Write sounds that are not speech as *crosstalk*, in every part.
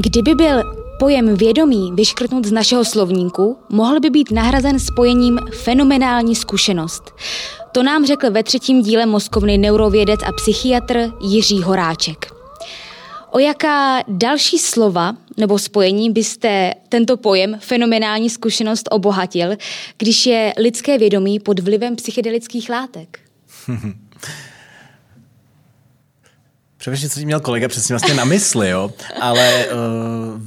Kdyby byl pojem vědomí vyškrtnut z našeho slovníku, mohl by být nahrazen spojením fenomenální zkušenost. To nám řekl ve třetím díle mozkovny neurovědec a psychiatr Jiří Horáček. O jaká další slova nebo spojení byste tento pojem fenomenální zkušenost obohatil, když je lidské vědomí pod vlivem psychedelických látek? *laughs* Přemýšlím, co tím měl kolega přesně vlastně na mysli, jo? ale uh,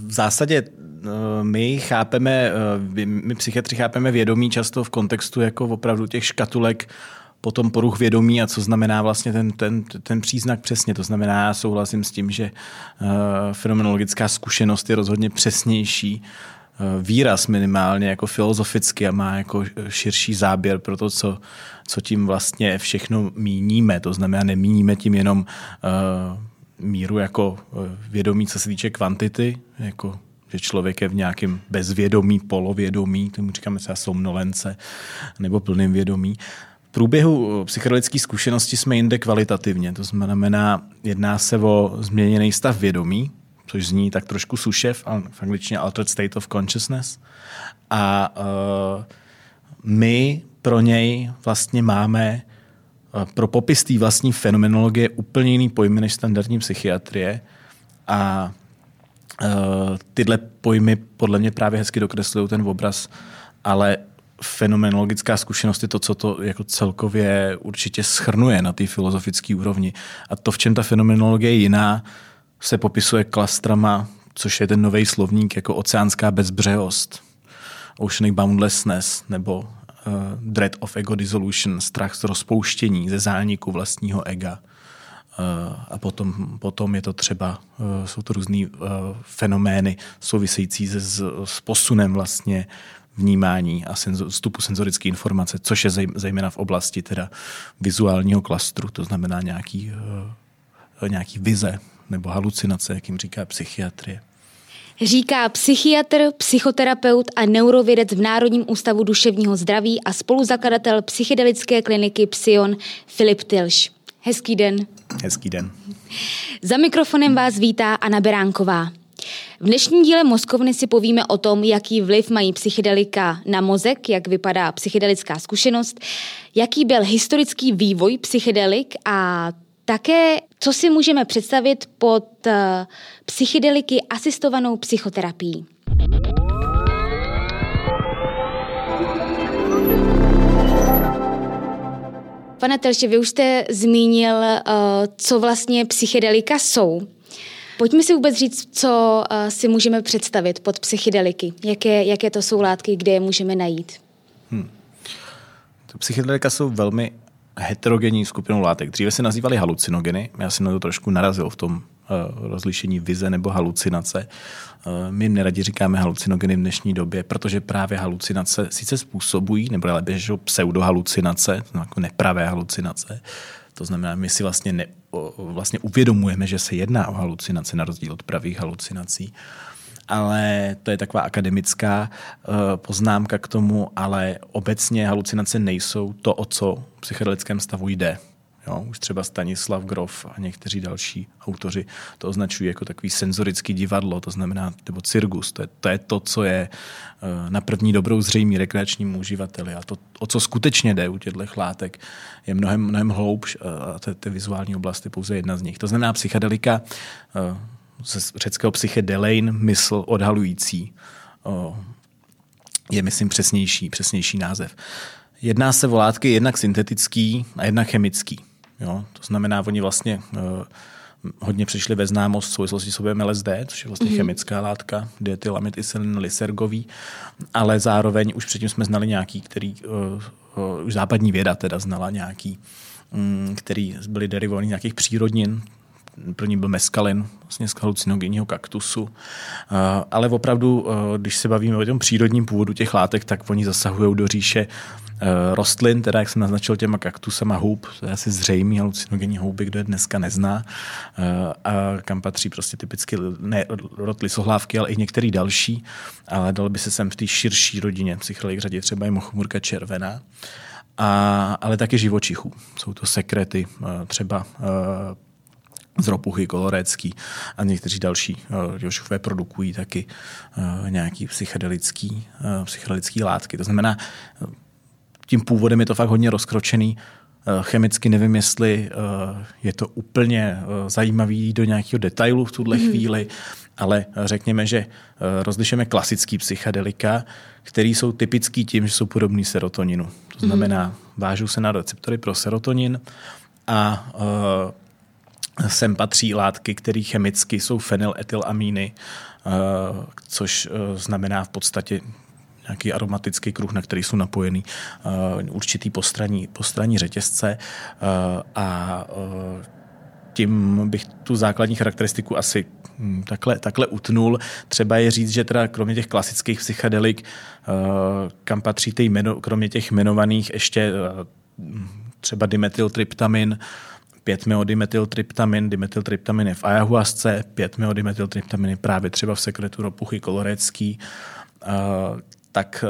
v zásadě uh, my chápeme, uh, my psychiatři chápeme vědomí často v kontextu jako opravdu těch škatulek potom poruch vědomí a co znamená vlastně ten, ten, ten příznak přesně. To znamená, já souhlasím s tím, že uh, fenomenologická zkušenost je rozhodně přesnější výraz minimálně jako filozoficky a má jako širší záběr pro to, co, co tím vlastně všechno míníme. To znamená, nemíníme tím jenom uh, míru jako vědomí, co se týče kvantity, jako že člověk je v nějakém bezvědomí, polovědomí, tomu říkáme třeba somnolence, nebo plným vědomí, průběhu psychedelické zkušenosti jsme jinde kvalitativně. To znamená, jedná se o změněný stav vědomí, což zní tak trošku sušev, v angličtině altered state of consciousness. A uh, my pro něj vlastně máme uh, pro popis té vlastní fenomenologie úplně jiný pojmy než standardní psychiatrie. A uh, tyhle pojmy podle mě právě hezky dokreslují ten obraz, ale fenomenologická zkušenost je to, co to jako celkově určitě schrnuje na té filozofické úrovni. A to, v čem ta fenomenologie je jiná, se popisuje klastrama, což je ten nový slovník jako oceánská bezbřehost, oceanic boundlessness, nebo uh, dread of ego dissolution, strach z rozpouštění, ze zániku vlastního ega. Uh, a potom, potom je to třeba, uh, jsou to různé fenomény související se, s, s posunem vlastně vnímání a senzo, vstupu senzorické informace, což je zejména v oblasti teda vizuálního klastru, to znamená nějaký, nějaký vize nebo halucinace, jak jim říká psychiatrie. Říká psychiatr, psychoterapeut a neurovědec v Národním ústavu duševního zdraví a spoluzakladatel psychedelické kliniky Psion Filip Tilš. Hezký den. Hezký den. Za mikrofonem vás vítá Anna Beránková. V dnešním díle Mozkovny si povíme o tom, jaký vliv mají psychedelika na mozek, jak vypadá psychedelická zkušenost, jaký byl historický vývoj psychedelik a také, co si můžeme představit pod uh, psychedeliky asistovanou psychoterapií. Pane Telše, vy už jste zmínil, uh, co vlastně psychedelika jsou. Pojďme si vůbec říct, co uh, si můžeme představit pod psychedeliky. Jaké, jaké to jsou látky, kde je můžeme najít? Hmm. Psychedelika jsou velmi heterogenní skupinou látek. Dříve se nazývaly halucinogeny. Já jsem na to trošku narazil v tom uh, rozlišení vize nebo halucinace. Uh, my neradi říkáme halucinogeny v dnešní době, protože právě halucinace sice způsobují, nebo ale běžou pseudohalucinace, jako nepravé halucinace, to znamená, my si vlastně, ne, vlastně uvědomujeme, že se jedná o halucinace na rozdíl od pravých halucinací. Ale to je taková akademická uh, poznámka k tomu, ale obecně halucinace nejsou to, o co v psychedelickém stavu jde. Jo, už třeba Stanislav Grof a někteří další autoři to označují jako takový senzorický divadlo, to znamená, nebo cirkus. To je to, je to co je eh, na první dobrou zřejmý rekreačním uživateli. A to, o co skutečně jde u těchto látek, je mnohem, mnohem hloubš a ty, ty vizuální oblasti pouze jedna z nich. To znamená psychedelika eh, ze řeckého psychedelein, mysl odhalující, je, myslím, přesnější, přesnější název. Jedná se o látky jednak syntetický a jednak chemický. Jo? To znamená, oni vlastně uh, hodně přišli ve známost v souvislosti s objem LSD, což je vlastně mm-hmm. chemická látka, dietylamidyselin lysergový, ale zároveň už předtím jsme znali nějaký, který uh, uh, už západní věda teda znala nějaký, um, který byly derivovaný z nějakých přírodnin, první byl meskalin, vlastně z halucinogenního kaktusu. Ale opravdu, když se bavíme o tom přírodním původu těch látek, tak oni zasahují do říše Eh, rostlin, teda jak jsem naznačil těma kaktusama hub, to je asi zřejmý halucinogenní houby, kdo je dneska nezná, eh, a kam patří prostě typicky ne rod lisohlávky, ale i některý další, ale dal by se sem v té širší rodině psychedelik řadě třeba i mochomurka červená. A, ale taky živočichů. Jsou to sekrety, eh, třeba z ropuchy kolorécký a někteří další jošové produkují taky nějaký psychedelický, psychedelický látky. To znamená, tím původem je to fakt hodně rozkročený. Chemicky nevím, jestli je to úplně zajímavý do nějakého detailu v tuhle mm. chvíli, ale řekněme, že rozlišujeme klasický psychedelika, který jsou typický tím, že jsou podobný serotoninu. To znamená, mm. vážou se na receptory pro serotonin a sem patří látky, které chemicky jsou fenyletylamíny, což znamená v podstatě nějaký aromatický kruh, na který jsou napojený určitý postranní, postranní řetězce a tím bych tu základní charakteristiku asi hm, takhle, takhle utnul. Třeba je říct, že teda kromě těch klasických psychedelik, kam patří ty kromě těch jmenovaných ještě třeba dimetyltryptamin, 5-meodimethyltryptamin, dimethyltryptamin je v ayahuasce, 5-meodimethyltryptamin je právě třeba v sekretu ropuchy kolorecký, tak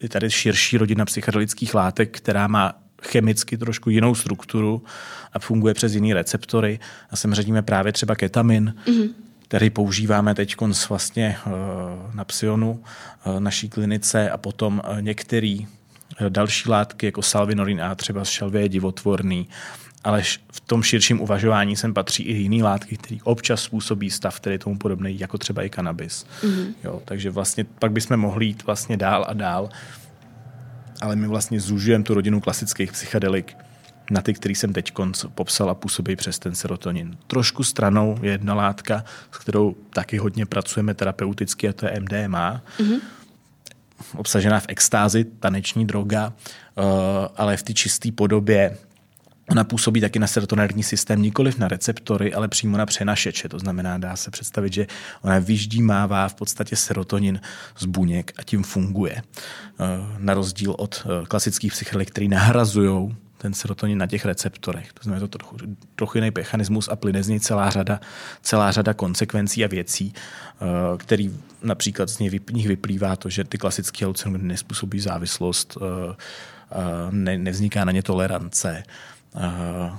je tady širší rodina psychedelických látek, která má chemicky trošku jinou strukturu a funguje přes jiné receptory. A sem řadíme právě třeba ketamin, mm-hmm který používáme teď vlastně na psionu naší klinice a potom některý další látky jako salvinorin A třeba z šelvy je divotvorný, ale v tom širším uvažování sem patří i jiné látky, které občas způsobí stav, který je tomu podobný, jako třeba i kanabis. Mm-hmm. Jo, takže vlastně pak bychom mohli jít vlastně dál a dál, ale my vlastně zužujeme tu rodinu klasických psychedelik na ty, který jsem teď popsal a působí přes ten serotonin. Trošku stranou je jedna látka, s kterou taky hodně pracujeme terapeuticky, a to je MDMA. Mm-hmm obsažená v extázi, taneční droga, eh, ale v té čisté podobě Ona působí taky na serotonerní systém, nikoliv na receptory, ale přímo na přenašeče. To znamená, dá se představit, že ona vyždímává v podstatě serotonin z buněk a tím funguje. Eh, na rozdíl od eh, klasických psychedelik, který nahrazují ten serotonin na těch receptorech. To znamená, to trochu, trochu jiný mechanismus a plyne z něj celá řada, celá řada konsekvencí a věcí, eh, který například z nich vyplývá to, že ty klasické halucinogeny nespůsobí závislost, eh, eh, ne, nevzniká na ně tolerance,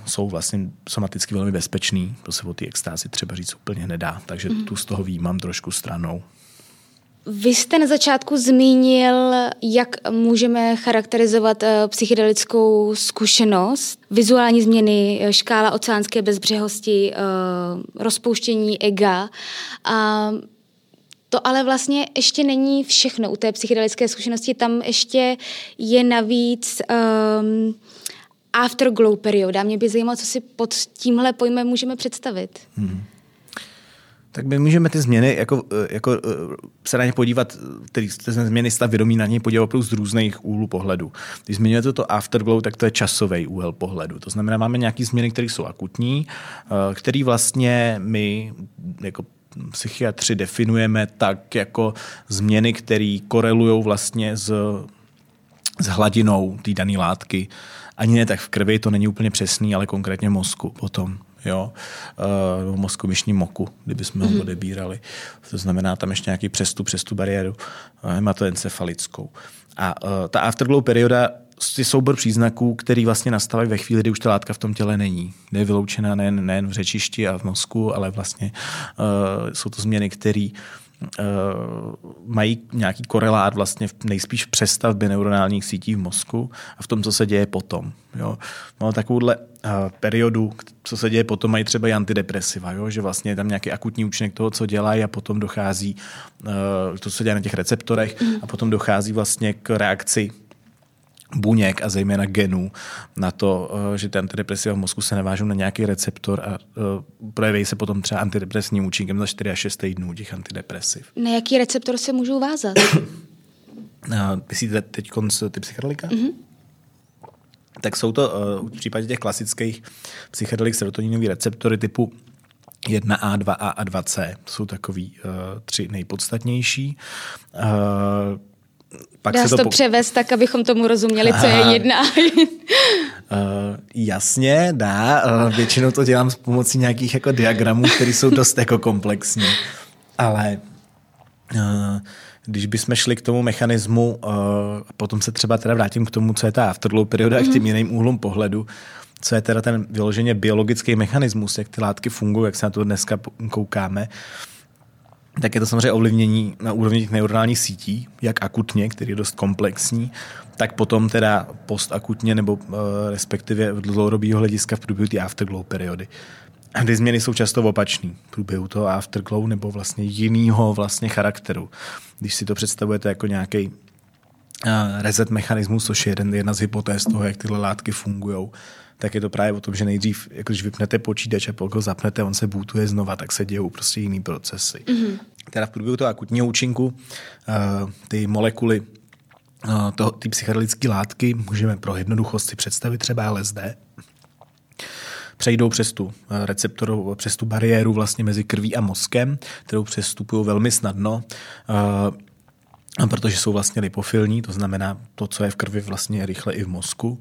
jsou vlastně somaticky velmi bezpečný, to se o té extázi třeba říct úplně nedá, takže mm. tu z toho výjímám trošku stranou. Vy jste na začátku zmínil, jak můžeme charakterizovat eh, psychedelickou zkušenost, vizuální změny, eh, škála oceánské bezbřehosti, eh, rozpouštění ega. A to ale vlastně ještě není všechno u té psychedelické zkušenosti. Tam ještě je navíc um, afterglow perioda. Mě by zajímalo, co si pod tímhle pojmem můžeme představit. Hmm. Tak my můžeme ty změny jako, eh, jako eh, se na ně podívat, tedy ty změny stav vědomí na ně podívat opravdu z různých úhlů pohledu. Když zmiňujete to afterglow, tak to je časový úhel pohledu. To znamená, máme nějaké změny, které jsou akutní, eh, které vlastně my jako psychiatři definujeme tak jako změny, které korelují vlastně s, s hladinou té dané látky. Ani ne tak v krvi, to není úplně přesný, ale konkrétně mozku potom jo, uh, mozkomišní moku, kdybychom mm-hmm. ho mhm. odebírali. To znamená tam ještě nějaký přestup přes tu bariéru uh, hematoencefalickou. A uh, ta afterglow perioda je soubor příznaků, který vlastně nastávají ve chvíli, kdy už ta látka v tom těle není. Je vyloučena nejen, nejen v řečišti a v mozku, ale vlastně uh, jsou to změny, které Uh, mají nějaký korelát vlastně v, nejspíš v přestavbě neuronálních sítí v mozku a v tom, co se děje potom. Jo. Máme takovouhle uh, periodu, co se děje potom, mají třeba i antidepresiva, jo? že vlastně je tam nějaký akutní účinek toho, co dělají a potom dochází, uh, to, co dělá na těch receptorech mm. a potom dochází vlastně k reakci buněk a zejména genů na to, eh, že ty antidepresiva v mozku se navážou na nějaký receptor a eh, projeví se potom třeba antidepresním účinkem za 4 až 6 týdnů těch antidepresiv. Na jaký receptor se můžou vázat? Myslíte teď ty psychedelika? Mm-hmm. Tak jsou to eh, v případě těch klasických psychedelik serotoninové receptory typu 1A, 2A a 2C. To jsou takový uh, tři nejpodstatnější. Uh, pak Dá se to, to po... převést tak, abychom tomu rozuměli, co je jedna. uh, *laughs* jasně, dá. Uh, většinou to dělám s pomocí nějakých jako diagramů, které jsou dost jako komplexní. Ale uh, když bychom šli k tomu mechanismu, uh, potom se třeba teda vrátím k tomu, co je ta afterglow perioda mm. k těm jiným úhlům pohledu, co je teda ten vyloženě biologický mechanismus, jak ty látky fungují, jak se na to dneska koukáme, tak je to samozřejmě ovlivnění na úrovni těch neuronálních sítí, jak akutně, který je dost komplexní, tak potom teda postakutně nebo uh, respektive v dlouhodobého hlediska v průběhu té afterglow periody. A ty změny jsou často opačné v průběhu toho afterglow nebo vlastně jinýho vlastně charakteru. Když si to představujete jako nějaký uh, reset mechanismus, což je jeden, jedna z hypotéz toho, jak tyhle látky fungují, tak je to právě o tom, že nejdřív, jako když vypnete počítač a pokud ho zapnete, on se bootuje znova, tak se dějou prostě jiný procesy. Mm-hmm. Teda v průběhu toho akutního účinku uh, ty molekuly uh, ty psychedelické látky můžeme pro jednoduchost si představit třeba LSD, přejdou přes tu eh, receptorovou, přes tu bariéru vlastně mezi krví a mozkem, kterou přestupují velmi snadno, protože jsou vlastně lipofilní, to znamená to, co je v krvi vlastně rychle i v mozku.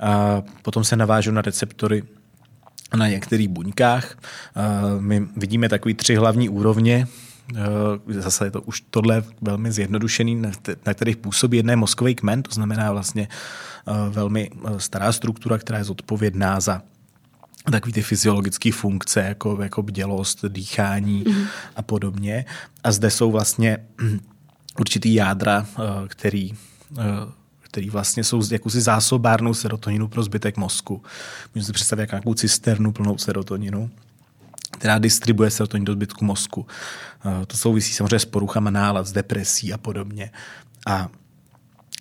A potom se navážou na receptory na některých buňkách. My vidíme takový tři hlavní úrovně, zase je to už tohle velmi zjednodušený, na kterých působí jedné mozkový kmen, to znamená vlastně velmi stará struktura, která je zodpovědná za takové ty fyziologické funkce, jako, jako bdělost, dýchání mm-hmm. a podobně. A zde jsou vlastně určitý jádra, který který vlastně jsou jakousi zásobárnou serotoninu pro zbytek mozku. Můžete si představit jako nějakou cisternu plnou serotoninu která distribuje serotonin do zbytku mozku. Eh, to souvisí samozřejmě s poruchama nálad, s depresí a podobně. A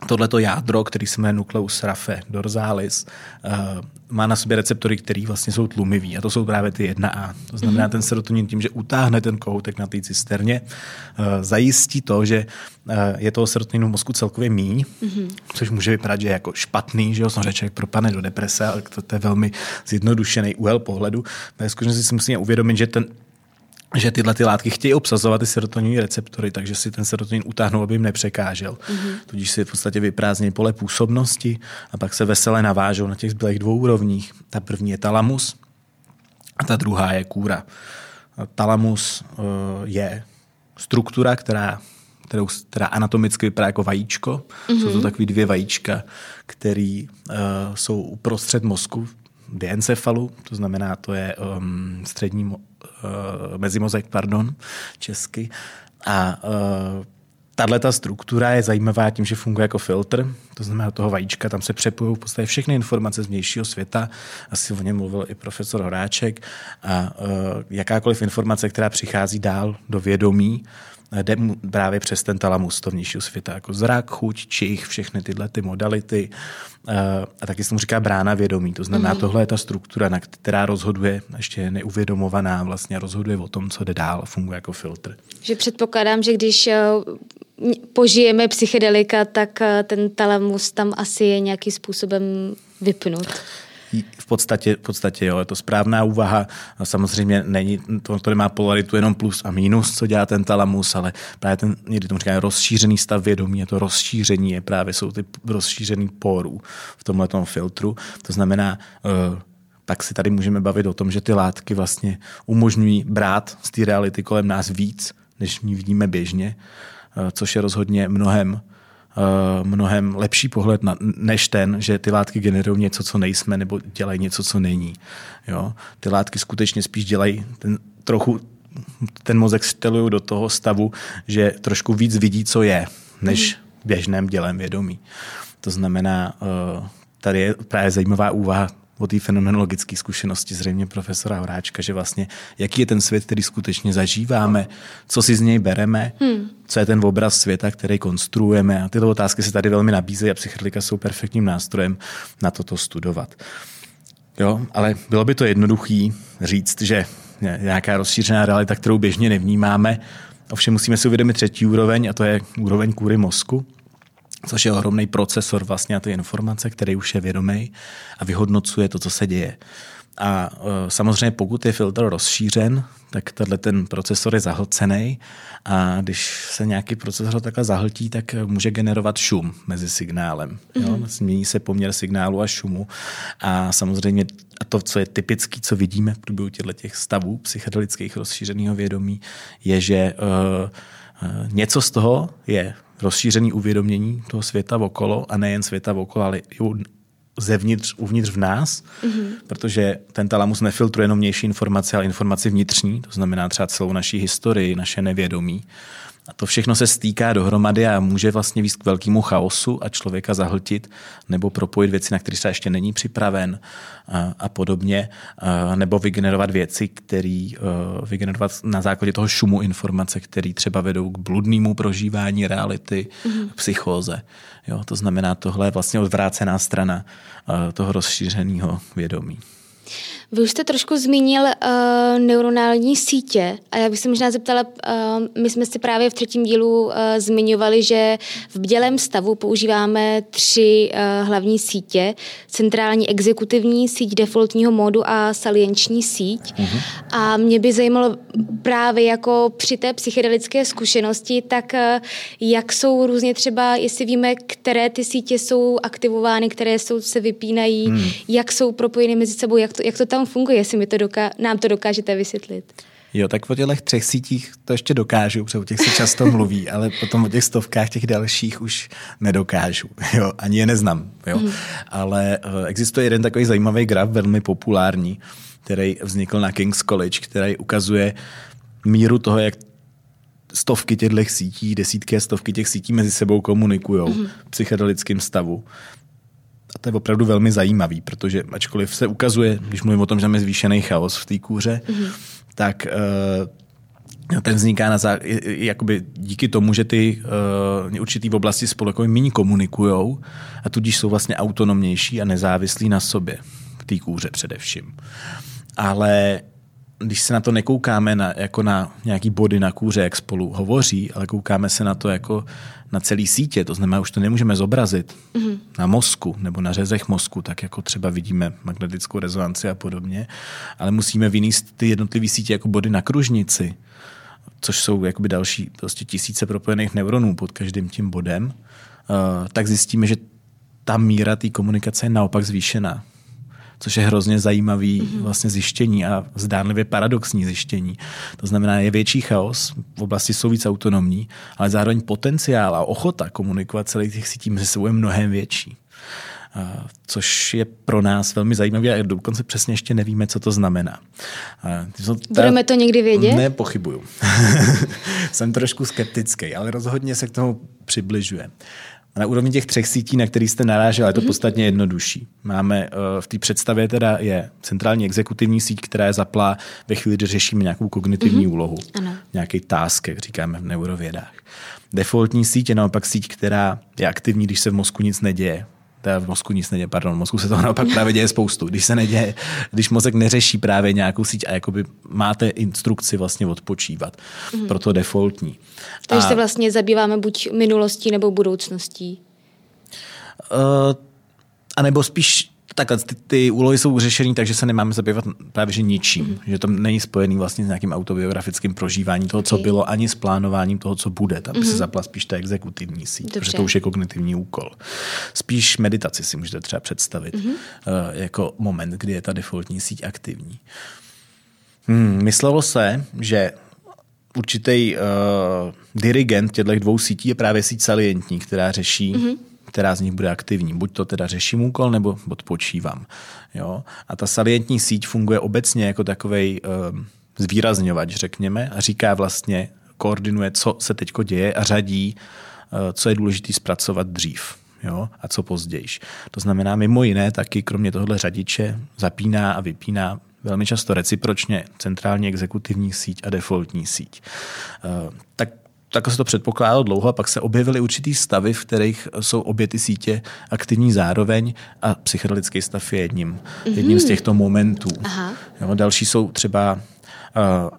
tohleto jádro, který se jmenuje nukleus rafe dorsalis, uh, má na sobě receptory, které vlastně jsou tlumivý a to jsou právě ty 1A. To znamená, mm-hmm. ten serotonin tím, že utáhne ten kohoutek na té cisterně, uh, zajistí to, že uh, je toho serotoninu v mozku celkově míň, mm-hmm. což může vypadat, že je jako špatný, že jo, samozřejmě člověk propadne do deprese, ale to, to je velmi zjednodušený úhel pohledu. Ve skutečnosti si musíme uvědomit, že ten že tyhle ty látky chtějí obsazovat ty serotoninové receptory, takže si ten serotonin utáhnou, aby jim nepřekážel. Mm-hmm. Tudíž si v podstatě vyprázdní pole působnosti a pak se veselé navážou na těch zbylých dvou úrovních. Ta první je talamus a ta druhá je kůra. Talamus uh, je struktura, která, kterou, která anatomicky vypadá jako vajíčko. Mm-hmm. Jsou to mhm. takové dvě vajíčka, které uh, jsou uprostřed mozku, diencefalu, to znamená, to je um, střední mezimozek, pardon, česky. A uh, tahle ta struktura je zajímavá tím, že funguje jako filtr, to znamená toho vajíčka, tam se přepojují v podstatě všechny informace z vnějšího světa, asi o něm mluvil i profesor Horáček, a uh, jakákoliv informace, která přichází dál do vědomí, jde právě přes ten talamus to vnějšího světa, jako zrak, chuť, čich, všechny tyhle ty modality. Eh, a taky se mu říká brána vědomí. To znamená, mm. tohle je ta struktura, na která rozhoduje, ještě neuvědomovaná, vlastně rozhoduje o tom, co jde dál, funguje jako filtr. Že předpokládám, že když eh, požijeme psychedelika, tak eh, ten talamus tam asi je nějakým způsobem vypnut. Podstatě, v podstatě jo, je to správná úvaha. Samozřejmě není, to, to nemá polaritu jenom plus a minus, co dělá ten talamus, ale právě ten, někdy tomu říká rozšířený stav vědomí, je to rozšíření, je právě jsou ty rozšířený porů v tomhle filtru. To znamená, tak si tady můžeme bavit o tom, že ty látky vlastně umožňují brát z té reality kolem nás víc, než my vidíme běžně, uh, což je rozhodně mnohem Eh, mnohem lepší pohled na, než ten, že ty látky generují něco, co nejsme, nebo dělají něco, co není. Jo? Ty látky skutečně spíš dělají ten trochu ten mozek stelují do toho stavu, že trošku víc vidí, co je, než mhm. běžném dělem vědomí. To znamená, eh, tady je právě zajímavá úvaha o té fenomenologické zkušenosti zřejmě profesora Horáčka, že vlastně jaký je ten svět, který skutečně zažíváme, co si z něj bereme, hmm. co je ten obraz světa, který konstruujeme. A tyto otázky se tady velmi nabízejí a psychedelika jsou perfektním nástrojem na toto studovat. Jo, ale bylo by to jednoduchý říct, že nějaká rozšířená realita, kterou běžně nevnímáme, ovšem musíme si uvědomit třetí úroveň a to je úroveň kůry mozku, což je ohromný procesor vlastně a ty informace, který už je vědomý a vyhodnocuje to, co se děje. A uh, samozřejmě pokud je filtr rozšířen, tak tenhle ten procesor je zahlcený a když se nějaký procesor takhle zahltí, tak může generovat šum mezi signálem. Jo? Mhm. Změní se poměr signálu a šumu a samozřejmě a to, co je typické, co vidíme v průběhu těch stavů psychedelických rozšířeného vědomí, je, že uh, něco z toho je rozšířený uvědomění toho světa okolo a nejen světa okolo, ale i zevnitř, uvnitř v nás, mm-hmm. protože ten talamus nefiltruje jenom vnější informace, ale informaci vnitřní, to znamená třeba celou naší historii, naše nevědomí. A to všechno se stýká dohromady a může vlastně výst k velkému chaosu a člověka zahltit nebo propojit věci, na které se ještě není připraven a, a podobně, a, nebo vygenerovat věci, které vygenerovat na základě toho šumu informace, které třeba vedou k bludnému prožívání reality, mm-hmm. psychóze. Jo, to znamená, tohle je vlastně odvrácená strana toho rozšířeného vědomí. Vy už jste trošku zmínil uh, neuronální sítě a já bych se možná zeptala, uh, my jsme si právě v třetím dílu uh, zmiňovali, že v bdělém stavu používáme tři uh, hlavní sítě, centrální exekutivní síť defaultního módu a salienční síť. Uh-huh. A mě by zajímalo právě jako při té psychedelické zkušenosti, tak uh, jak jsou různě třeba, jestli víme, které ty sítě jsou aktivovány, které jsou, se vypínají, hmm. jak jsou propojeny mezi sebou, jak to, jak to tam tam funguje, jestli mi to doká- nám to dokážete vysvětlit. Jo, tak o těch třech sítích to ještě dokážu, protože o těch se často mluví, *laughs* ale potom o těch stovkách těch dalších už nedokážu. Jo, ani je neznám. Jo. Mm. Ale uh, existuje jeden takový zajímavý graf, velmi populární, který vznikl na King's College, který ukazuje míru toho, jak stovky těchto sítí, desítky a stovky těch sítí mezi sebou komunikují mm. v psychedelickém stavu. A to je opravdu velmi zajímavý, protože ačkoliv se ukazuje, když mluvím o tom, že máme zvýšený chaos v té kůře, mm-hmm. tak uh, ten vzniká na zá... jakoby díky tomu, že ty uh, určitý v oblasti spolu jako méně komunikují a tudíž jsou vlastně autonomnější a nezávislí na sobě. V té kůře především. Ale když se na to nekoukáme na, jako na nějaký body na kůře, jak spolu hovoří, ale koukáme se na to jako na celý sítě, to znamená, už to nemůžeme zobrazit mm-hmm. na mozku nebo na řezech mozku, tak jako třeba vidíme magnetickou rezonanci a podobně, ale musíme vyníst ty jednotlivé sítě jako body na kružnici, což jsou jakoby další prostě tisíce propojených neuronů pod každým tím bodem, uh, tak zjistíme, že ta míra té komunikace je naopak zvýšená což je hrozně zajímavý mm-hmm. vlastně zjištění a zdánlivě paradoxní zjištění. To znamená, je větší chaos, v oblasti jsou víc autonomní, ale zároveň potenciál a ochota komunikovat celých těch sítí mezi sebou je mnohem větší. A což je pro nás velmi zajímavé a dokonce přesně ještě nevíme, co to znamená. A Budeme to někdy vědět? Ne, pochybuju. *laughs* Jsem trošku skeptický, ale rozhodně se k tomu přibližuje. A na úrovni těch třech sítí, na který jste narážel, je to mm-hmm. podstatně jednodušší. Máme uh, v té představě teda je centrální exekutivní síť, která je zaplá ve chvíli, kdy řešíme nějakou kognitivní mm-hmm. úlohu. Ano. Nějaký task, jak říkáme v neurovědách. Defaultní síť je naopak síť, která je aktivní, když se v mozku nic neděje teda v mozku nic neděje, pardon, v mozku se toho naopak právě děje spoustu. Když se neděje, když mozek neřeší právě nějakou síť a jakoby máte instrukci vlastně odpočívat. Mm. Proto defaultní. Takže a, se vlastně zabýváme buď minulostí nebo budoucností. Uh, a nebo spíš takhle, ty, ty úlohy jsou řešené takže se nemáme zabývat právě že ničím. Mm. Že to není spojený vlastně s nějakým autobiografickým prožíváním toho, co okay. bylo, ani s plánováním toho, co bude. Tam by mm. se mhm. zapla spíš ta exekutivní síť, Dobře. protože to už je kognitivní úkol. Spíš meditaci si můžete třeba představit mm. uh, jako moment, kdy je ta defaultní síť aktivní. Hmm, myslelo se, že určitý uh, dirigent těchto dvou sítí je právě síť salientní, která řeší mm-hmm která z nich bude aktivní. Buď to teda řeším úkol, nebo odpočívám. Jo? A ta salientní síť funguje obecně jako takový uh, zvýrazňovač, řekněme, a říká vlastně, koordinuje, co se teď děje a řadí, uh, co je důležité zpracovat dřív. Jo? a co později. To znamená, mimo jiné taky, kromě tohohle řadiče, zapíná a vypíná velmi často recipročně centrální exekutivní síť a defaultní síť. Uh, tak tak se to předpokládalo dlouho a pak se objevily určitý stavy, v kterých jsou obě ty sítě aktivní zároveň a psychedelický stav je jedním, mm-hmm. jedním z těchto momentů. Aha. Jo, další jsou třeba uh,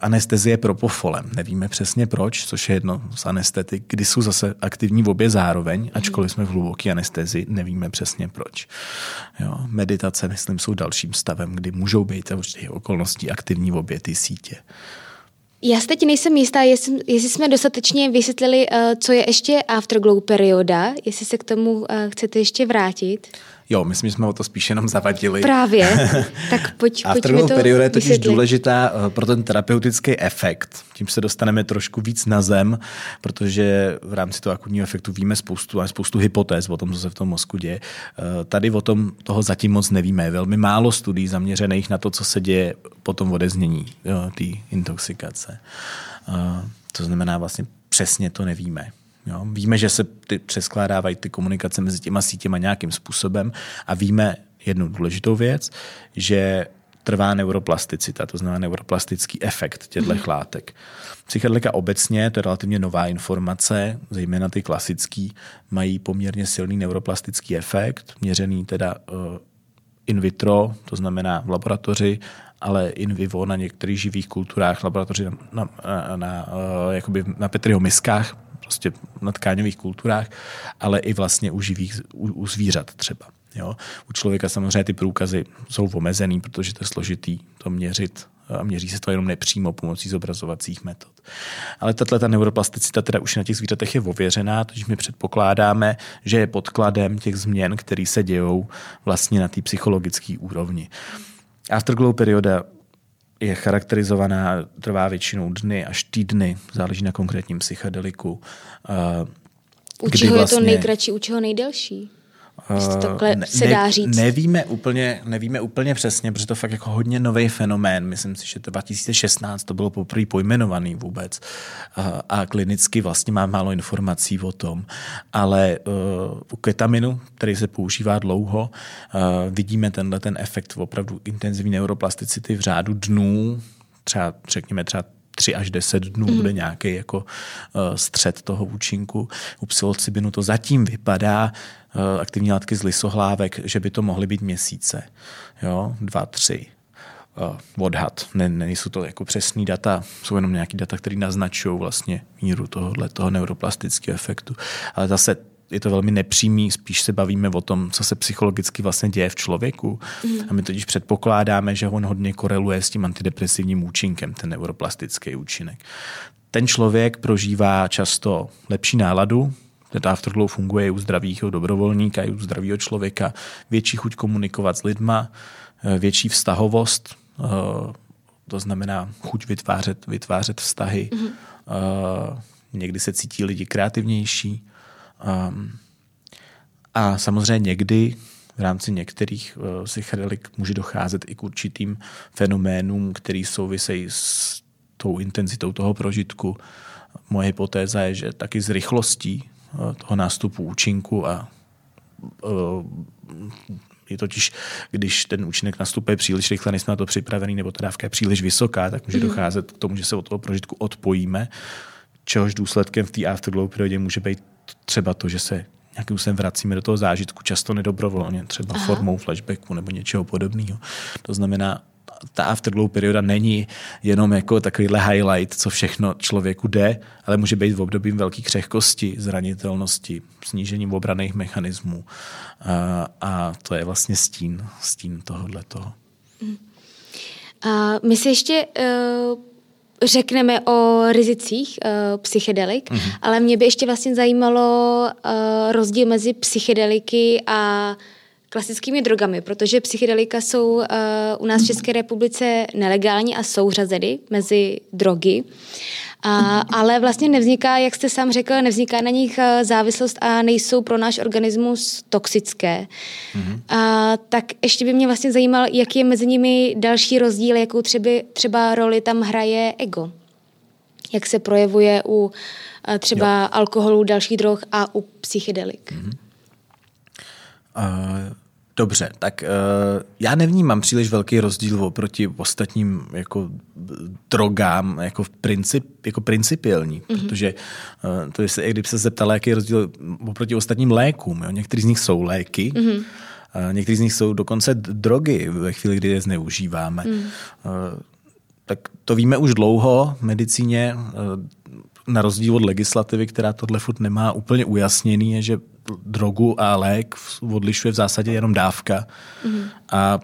anestezie propofolem. Nevíme přesně proč, což je jedno z anestetik, kdy jsou zase aktivní v obě zároveň, mm-hmm. ačkoliv jsme v hluboké anestezi, nevíme přesně proč. Jo, meditace, myslím, jsou dalším stavem, kdy můžou být určitě okolností aktivní v obě ty sítě. Já se teď nejsem jistá, jestli, jestli jsme dostatečně vysvětlili, uh, co je ještě afterglow perioda, jestli se k tomu uh, chcete ještě vrátit. Jo, myslím, že jsme o to spíš jenom zavadili. Právě. *laughs* Tak pojď, Afterglow perioda je totiž důležitá eh, pro ten terapeutický efekt. Tím se dostaneme trošku víc na zem, protože v rámci toho akutního efektu víme spoustu, spoustu hypotéz o tom, co se v tom mozku děje. Eh, tady o tom toho zatím moc nevíme. Je velmi málo studií zaměřených na to, co se děje po tom odeznění té intoxikace. Eh, to znamená vlastně přesně to nevíme. Jo? Víme, že se ty přeskládávají ty komunikace mezi těma sítěma nějakým způsobem a víme jednu důležitou věc, že trvá neuroplasticita, to znamená neuroplastický efekt těchto mm. látek. Psychedelika obecně, to je relativně nová informace, zejména ty klasický, mají poměrně silný neuroplastický efekt, měřený teda uh, in vitro, to znamená v laboratoři, ale in vivo na některých živých kulturách, laboratoři na, na, na, na, uh, jakoby na Petriho miskách, prostě na tkáňových kulturách, ale i vlastně u živých, u, u zvířat třeba. Jo? U člověka samozřejmě ty průkazy jsou omezený, protože to je složitý to měřit a měří se to jenom nepřímo pomocí zobrazovacích metod. Ale tato ta neuroplasticita teda už na těch zvířatech je ověřená, takže my předpokládáme, že je podkladem těch změn, které se dějou vlastně na té psychologické úrovni. Afterglow perioda je charakterizovaná, trvá většinou dny až týdny, záleží na konkrétním psychedeliku. U čeho vlastně, je to vlastně nejkratší, u čeho nejdelší? To takhle ne, se dá říct. Nevíme úplně, nevíme úplně přesně, protože to je fakt jako hodně nový fenomén. Myslím si, že to 2016 to bylo poprvé pojmenovaný vůbec a, a klinicky vlastně má málo informací o tom. Ale uh, u ketaminu, který se používá dlouho, uh, vidíme tenhle ten efekt opravdu intenzivní neuroplasticity v řádu dnů, třeba řekněme třeba 3 až 10 dnů mm. bude nějaký jako uh, střed toho účinku. U psilocybinu to zatím vypadá, uh, aktivní látky z lisohlávek, že by to mohly být měsíce. Jo, dva, tři uh, odhad. Ne, nejsou to jako přesný data, jsou jenom nějaký data, které naznačují vlastně míru tohohle, toho neuroplastického efektu. Ale zase je to velmi nepřímý, spíš se bavíme o tom, co se psychologicky vlastně děje v člověku. Mm. A my totiž předpokládáme, že on hodně koreluje s tím antidepresivním účinkem, ten neuroplastický účinek. Ten člověk prožívá často lepší náladu, ten afterglow funguje i u zdravého dobrovolníka, i u zdravého člověka, větší chuť komunikovat s lidma, eh, větší vztahovost, eh, to znamená chuť vytvářet, vytvářet vztahy. Mm-hmm. Někdy se cítí lidi kreativnější, Um, a samozřejmě někdy v rámci některých uh, psychedelik může docházet i k určitým fenoménům, který souvisejí s tou intenzitou toho prožitku. Moje hypotéza je, že taky s rychlostí uh, toho nástupu účinku a uh, je totiž, když ten účinek nastupuje příliš rychle, nejsme na to připravený, nebo ta dávka je příliš vysoká, tak může mm. docházet k tomu, že se od toho prožitku odpojíme, čehož důsledkem v té afterglow periodě může být třeba to, že se nějakým způsobem vracíme do toho zážitku, často nedobrovolně, třeba Aha. formou flashbacku nebo něčeho podobného. To znamená, ta afterglow perioda není jenom jako takovýhle highlight, co všechno člověku jde, ale může být v období velké křehkosti, zranitelnosti, snížením obraných mechanismů. A, a to je vlastně stín, stín tohohle toho. A my si ještě uh řekneme o rizicích uh, psychedelik, mm-hmm. ale mě by ještě vlastně zajímalo uh, rozdíl mezi psychedeliky a klasickými drogami, protože psychedelika jsou uh, u nás v České republice nelegální a jsou řazeny mezi drogy. A, ale vlastně nevzniká, jak jste sám řekl, nevzniká na nich závislost a nejsou pro náš organismus toxické. Mm-hmm. A, tak ještě by mě vlastně zajímal, jaký je mezi nimi další rozdíl, jakou třeba, třeba roli tam hraje ego. Jak se projevuje u třeba jo. alkoholu, dalších drog a u psychedelik. Mm-hmm. Uh, Dobře, tak uh, já nevnímám příliš velký rozdíl oproti ostatním jako drogám jako, v princip, jako principiální, mm-hmm. protože uh, to je, kdyby se zeptala, jaký je rozdíl oproti ostatním lékům. Jo? Některý z nich jsou léky, mm-hmm. uh, některý z nich jsou dokonce drogy ve chvíli, kdy je zneužíváme. Mm. Uh, tak to víme už dlouho v medicíně, na rozdíl od legislativy, která tohle furt nemá úplně ujasněný, je, že drogu a lék odlišuje v zásadě jenom dávka. Mm. A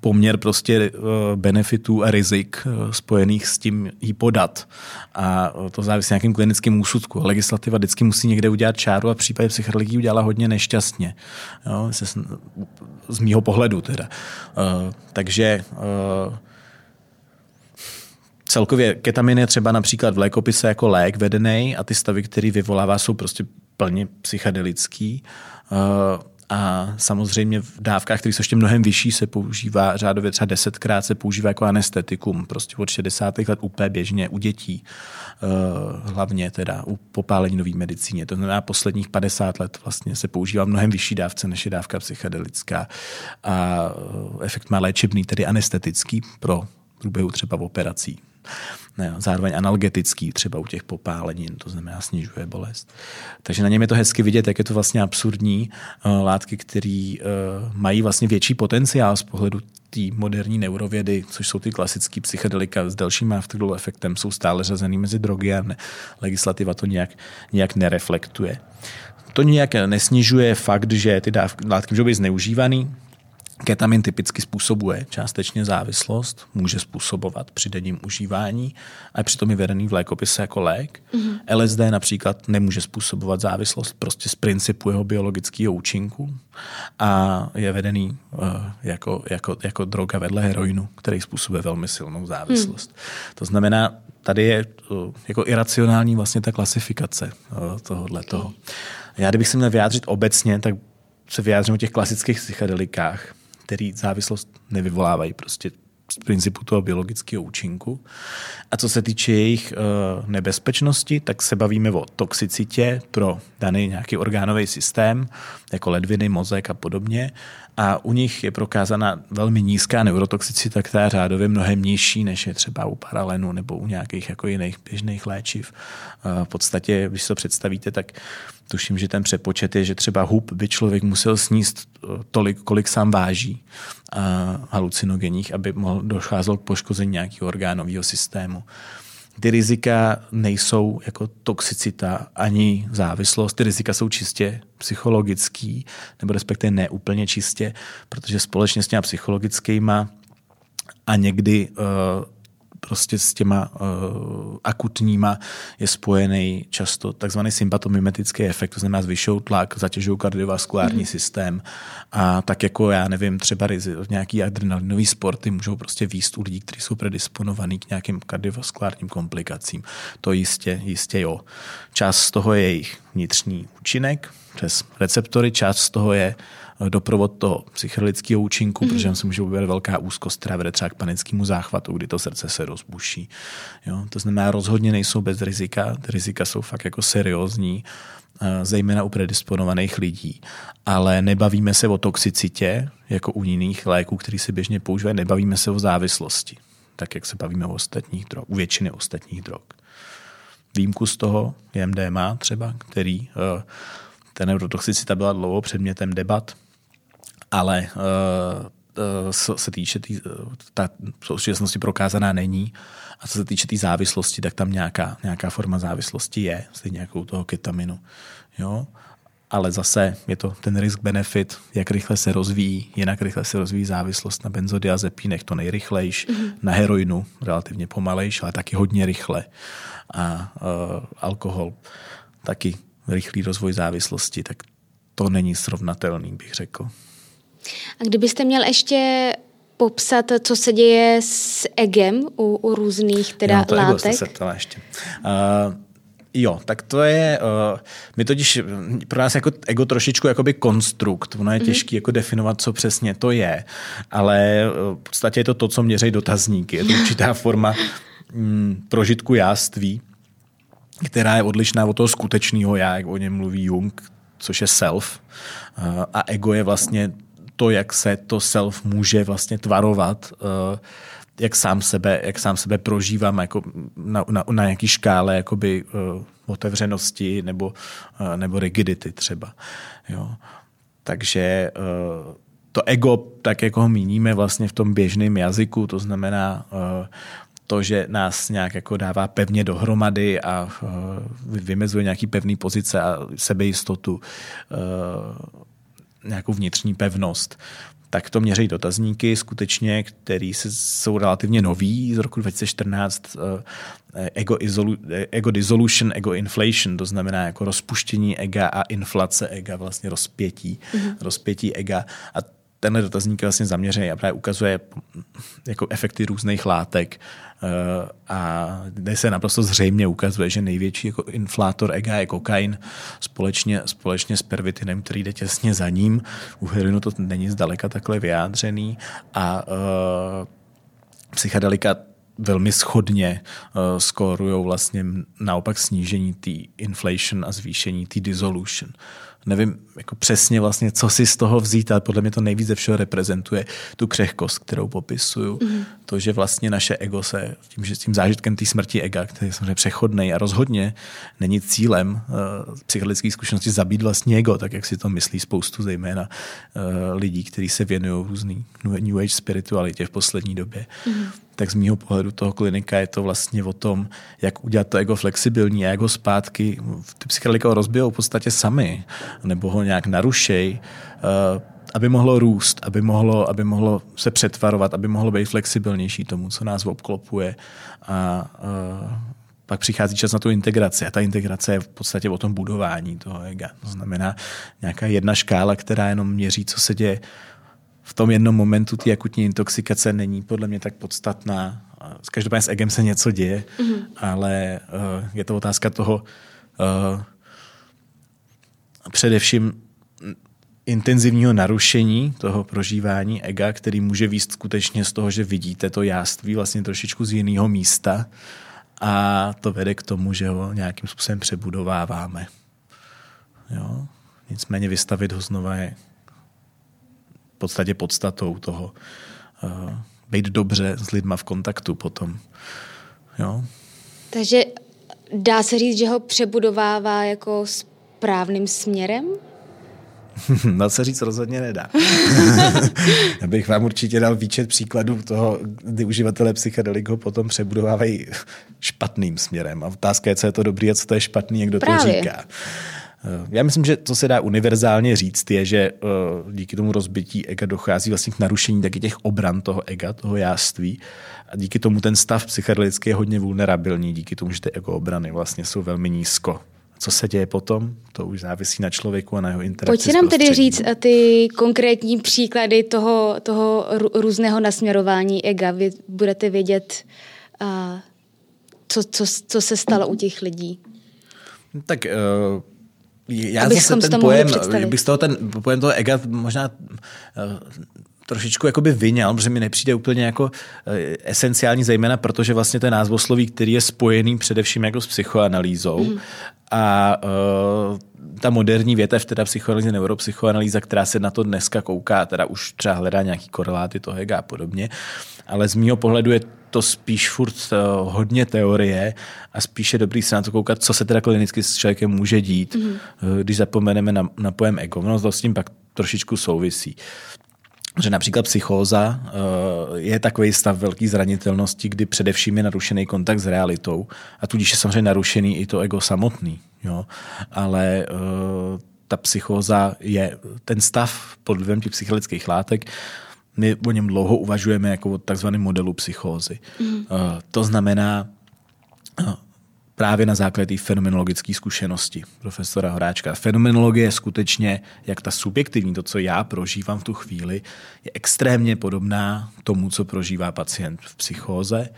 poměr prostě benefitů a rizik spojených s tím jí podat. A to závisí na nějakým klinickým úsudku. Legislativa vždycky musí někde udělat čáru a v případě psychologií udělala hodně nešťastně. Jo, z mýho pohledu teda. Takže celkově ketamin je třeba například v lékopise jako lék vedený a ty stavy, který vyvolává, jsou prostě plně psychedelický. Uh, a samozřejmě v dávkách, které jsou ještě mnohem vyšší, se používá řádově třeba desetkrát se používá jako anestetikum. Prostě od 60. let úplně běžně u dětí, uh, hlavně teda u popálení nový medicíně. To znamená, posledních 50 let vlastně se používá mnohem vyšší dávce, než je dávka psychedelická. A uh, efekt má léčebný, tedy anestetický pro průběhu třeba operací zároveň analgetický třeba u těch popálenin, to znamená snižuje bolest. Takže na něm je to hezky vidět, jak je to vlastně absurdní uh, látky, které uh, mají vlastně větší potenciál z pohledu té moderní neurovědy, což jsou ty klasické psychedelika s delším afterglow efektem, jsou stále řazený mezi drogy a ne, legislativa to nějak, nějak nereflektuje. To nějak nesnižuje fakt, že ty dávky, látky můžou být zneužívaný, Ketamin typicky způsobuje částečně závislost, může způsobovat při denním užívání a přitom je vedený v lékopise jako lék. Mm-hmm. LSD například nemůže způsobovat závislost prostě z principu jeho biologického účinku a je vedený uh, jako, jako, jako droga vedle heroinu, který způsobuje velmi silnou závislost. Mm. To znamená, tady je uh, jako iracionální vlastně ta klasifikace uh, tohohle toho. Já kdybych se měl vyjádřit obecně, tak se vyjádřím o těch klasických psychedelikách který závislost nevyvolávají prostě z principu toho biologického účinku. A co se týče jejich uh, nebezpečnosti, tak se bavíme o toxicitě pro daný nějaký orgánový systém, jako ledviny, mozek a podobně. A u nich je prokázána velmi nízká neurotoxicita, která je řádově mnohem nižší, než je třeba u paralenu nebo u nějakých jako jiných běžných léčiv. Uh, v podstatě, když si to představíte, tak tuším, že ten přepočet je, že třeba hub by člověk musel sníst eh, tolik, kolik sám váží halucinogenních, aby mohl docházet k poškození nějakého orgánového systému. Ty rizika nejsou jako toxicita ani závislost, ty rizika jsou čistě psychologický, nebo respektive ne úplně čistě, protože společně s těma psychologickýma a někdy uh, prostě s těma uh, akutníma je spojený často takzvaný sympatomimetický efekt, to znamená zvyšují tlak, zatěžují kardiovaskulární mm. systém a tak jako já nevím, třeba nějaký adrenalinový sporty můžou prostě výst u lidí, kteří jsou predisponovaní k nějakým kardiovaskulárním komplikacím. To jistě, jistě jo. Část z toho je jejich vnitřní účinek přes receptory, část z toho je doprovod toho psychedelického účinku, mm-hmm. protože se může objevit velká úzkost, která vede třeba k panickému záchvatu, kdy to srdce se rozbuší. Jo? To znamená, rozhodně nejsou bez rizika, ty rizika jsou fakt jako seriózní, eh, zejména u predisponovaných lidí. Ale nebavíme se o toxicitě, jako u jiných léků, který se běžně používají, nebavíme se o závislosti, tak jak se bavíme o ostatních drog, u většiny ostatních drog. Výjimku z toho je MDMA třeba, který eh, ta neurotoxicita byla dlouho předmětem debat, ale uh, co se týče tý, ta v současnosti prokázaná není. A co se týče té tý závislosti, tak tam nějaká, nějaká forma závislosti je, stejně jako u toho ketaminu. Jo? Ale zase je to ten risk-benefit, jak rychle se rozvíjí, jinak rychle se rozvíjí závislost na benzodiazepínech, to nejrychlejš, mm-hmm. na heroinu relativně pomalejš, ale taky hodně rychle. A uh, alkohol taky rychlý rozvoj závislosti, tak to není srovnatelný, bych řekl. A kdybyste měl ještě popsat, co se děje s egem u, u různých teda jo, to látek? Ego se ptala ještě. Uh, Jo, tak to je, uh, my totiž, pro nás jako ego trošičku jakoby konstrukt, ono je mm-hmm. těžké jako definovat, co přesně to je, ale uh, v podstatě je to to, co měří dotazníky, je to určitá *laughs* forma mm, prožitku jáství, která je odlišná od toho skutečného já, jak o něm mluví Jung, což je self. Uh, a ego je vlastně to, jak se to self může vlastně tvarovat, uh, jak sám sebe, jak sám sebe prožívám jako na, na, na nějaký škále jakoby, uh, otevřenosti nebo, uh, nebo rigidity třeba. Jo. Takže to ego, tak jako ho míníme vlastně v tom běžném jazyku, to znamená to, že nás nějak jako dává pevně dohromady a vymezuje nějaký pevný pozice a sebejistotu, nějakou vnitřní pevnost, tak to měří dotazníky skutečně, které jsou relativně nový z roku 2014. Ego, isolu, ego dissolution, ego inflation, to znamená jako rozpuštění ega a inflace ega, vlastně rozpětí, mm-hmm. rozpětí ega. A tenhle dotazník je vlastně zaměřený a právě ukazuje jako efekty různých látek eh, a kde se naprosto zřejmě ukazuje, že největší jako inflátor ega je kokain společně, společně s pervitinem, který jde těsně za ním. U heroinu to není zdaleka takhle vyjádřený a uh, psychedelika velmi schodně uh, skórují vlastně naopak snížení té inflation a zvýšení té dissolution nevím jako přesně vlastně, co si z toho vzít, ale podle mě to nejvíce všeho reprezentuje tu křehkost, kterou popisuju. Mm-hmm. To, že vlastně naše ego se tím, že s tím zážitkem té smrti ega, který je samozřejmě přechodný a rozhodně není cílem uh, psychologické zkušenosti zabít vlastně ego, tak jak si to myslí spoustu zejména uh, lidí, kteří se věnují různý New Age spiritualitě v poslední době. Mm-hmm tak z mýho pohledu toho klinika je to vlastně o tom, jak udělat to ego flexibilní a jak ho zpátky, ty psychedelika ho rozbijou v podstatě sami, nebo ho nějak narušej, uh, aby mohlo růst, aby mohlo, aby mohlo se přetvarovat, aby mohlo být flexibilnější tomu, co nás obklopuje. A uh, pak přichází čas na tu integraci a ta integrace je v podstatě o tom budování toho ega. To znamená nějaká jedna škála, která jenom měří, co se děje v tom jednom momentu ty akutní intoxikace není podle mě tak podstatná. Každopádně s egem se něco děje, mm-hmm. ale uh, je to otázka toho uh, především intenzivního narušení toho prožívání ega, který může výst skutečně z toho, že vidíte to jáství vlastně trošičku z jiného místa a to vede k tomu, že ho nějakým způsobem přebudováváme. Jo? Nicméně vystavit ho znova je podstatě podstatou toho uh, být dobře s lidma v kontaktu potom. Jo? Takže dá se říct, že ho přebudovává jako správným směrem? *laughs* No se říct rozhodně nedá. *laughs* Já bych vám určitě dal výčet příkladů toho, kdy uživatelé psychedelik ho potom přebudovávají špatným směrem. A otázka je, co je to dobrý a co to je špatný a kdo Právě. to říká. Eh, já myslím, že co se dá univerzálně říct, je, že eh, díky tomu rozbití ega dochází vlastně k narušení taky těch obran toho ega, toho jáství. A díky tomu ten stav psychedelický je hodně vulnerabilní, díky tomu, že ty ego obrany vlastně jsou velmi nízko. Co se děje potom, to už závisí na člověku a na jeho interakci. Pojďte nám tedy říct eh, ty konkrétní příklady toho, toho různého nasměrování ega. Vy budete vědět, co, co, co se stalo u těch lidí. Tak uh já Abych zase ten pojem, bych z toho ten pojem toho ega možná trošičku jakoby vyňal, protože mi nepřijde úplně jako uh, esenciální, zejména protože vlastně ten názvosloví, který je spojený především jako s psychoanalýzou mm. a uh, ta moderní větev, teda psychoanalýza, neuropsychoanalýza, která se na to dneska kouká, teda už třeba hledá nějaký koreláty toho ega a podobně, ale z mýho pohledu je to spíš furt uh, hodně teorie a spíše dobrý se na to koukat, co se teda klinicky s člověkem může dít, mm-hmm. když zapomeneme na, na pojem ego. No to s tím pak trošičku souvisí. Že například psychóza uh, je takový stav velké zranitelnosti, kdy především je narušený kontakt s realitou a tudíž je samozřejmě narušený i to ego samotný. Jo? Ale uh, ta psychóza je ten stav pod vlivem těch psychologických látek, my o něm dlouho uvažujeme jako o takzvaném modelu psychózy. Mm. To znamená, právě na základě té fenomenologické zkušenosti profesora Horáčka. Fenomenologie je skutečně, jak ta subjektivní, to, co já prožívám v tu chvíli, je extrémně podobná tomu, co prožívá pacient v psychóze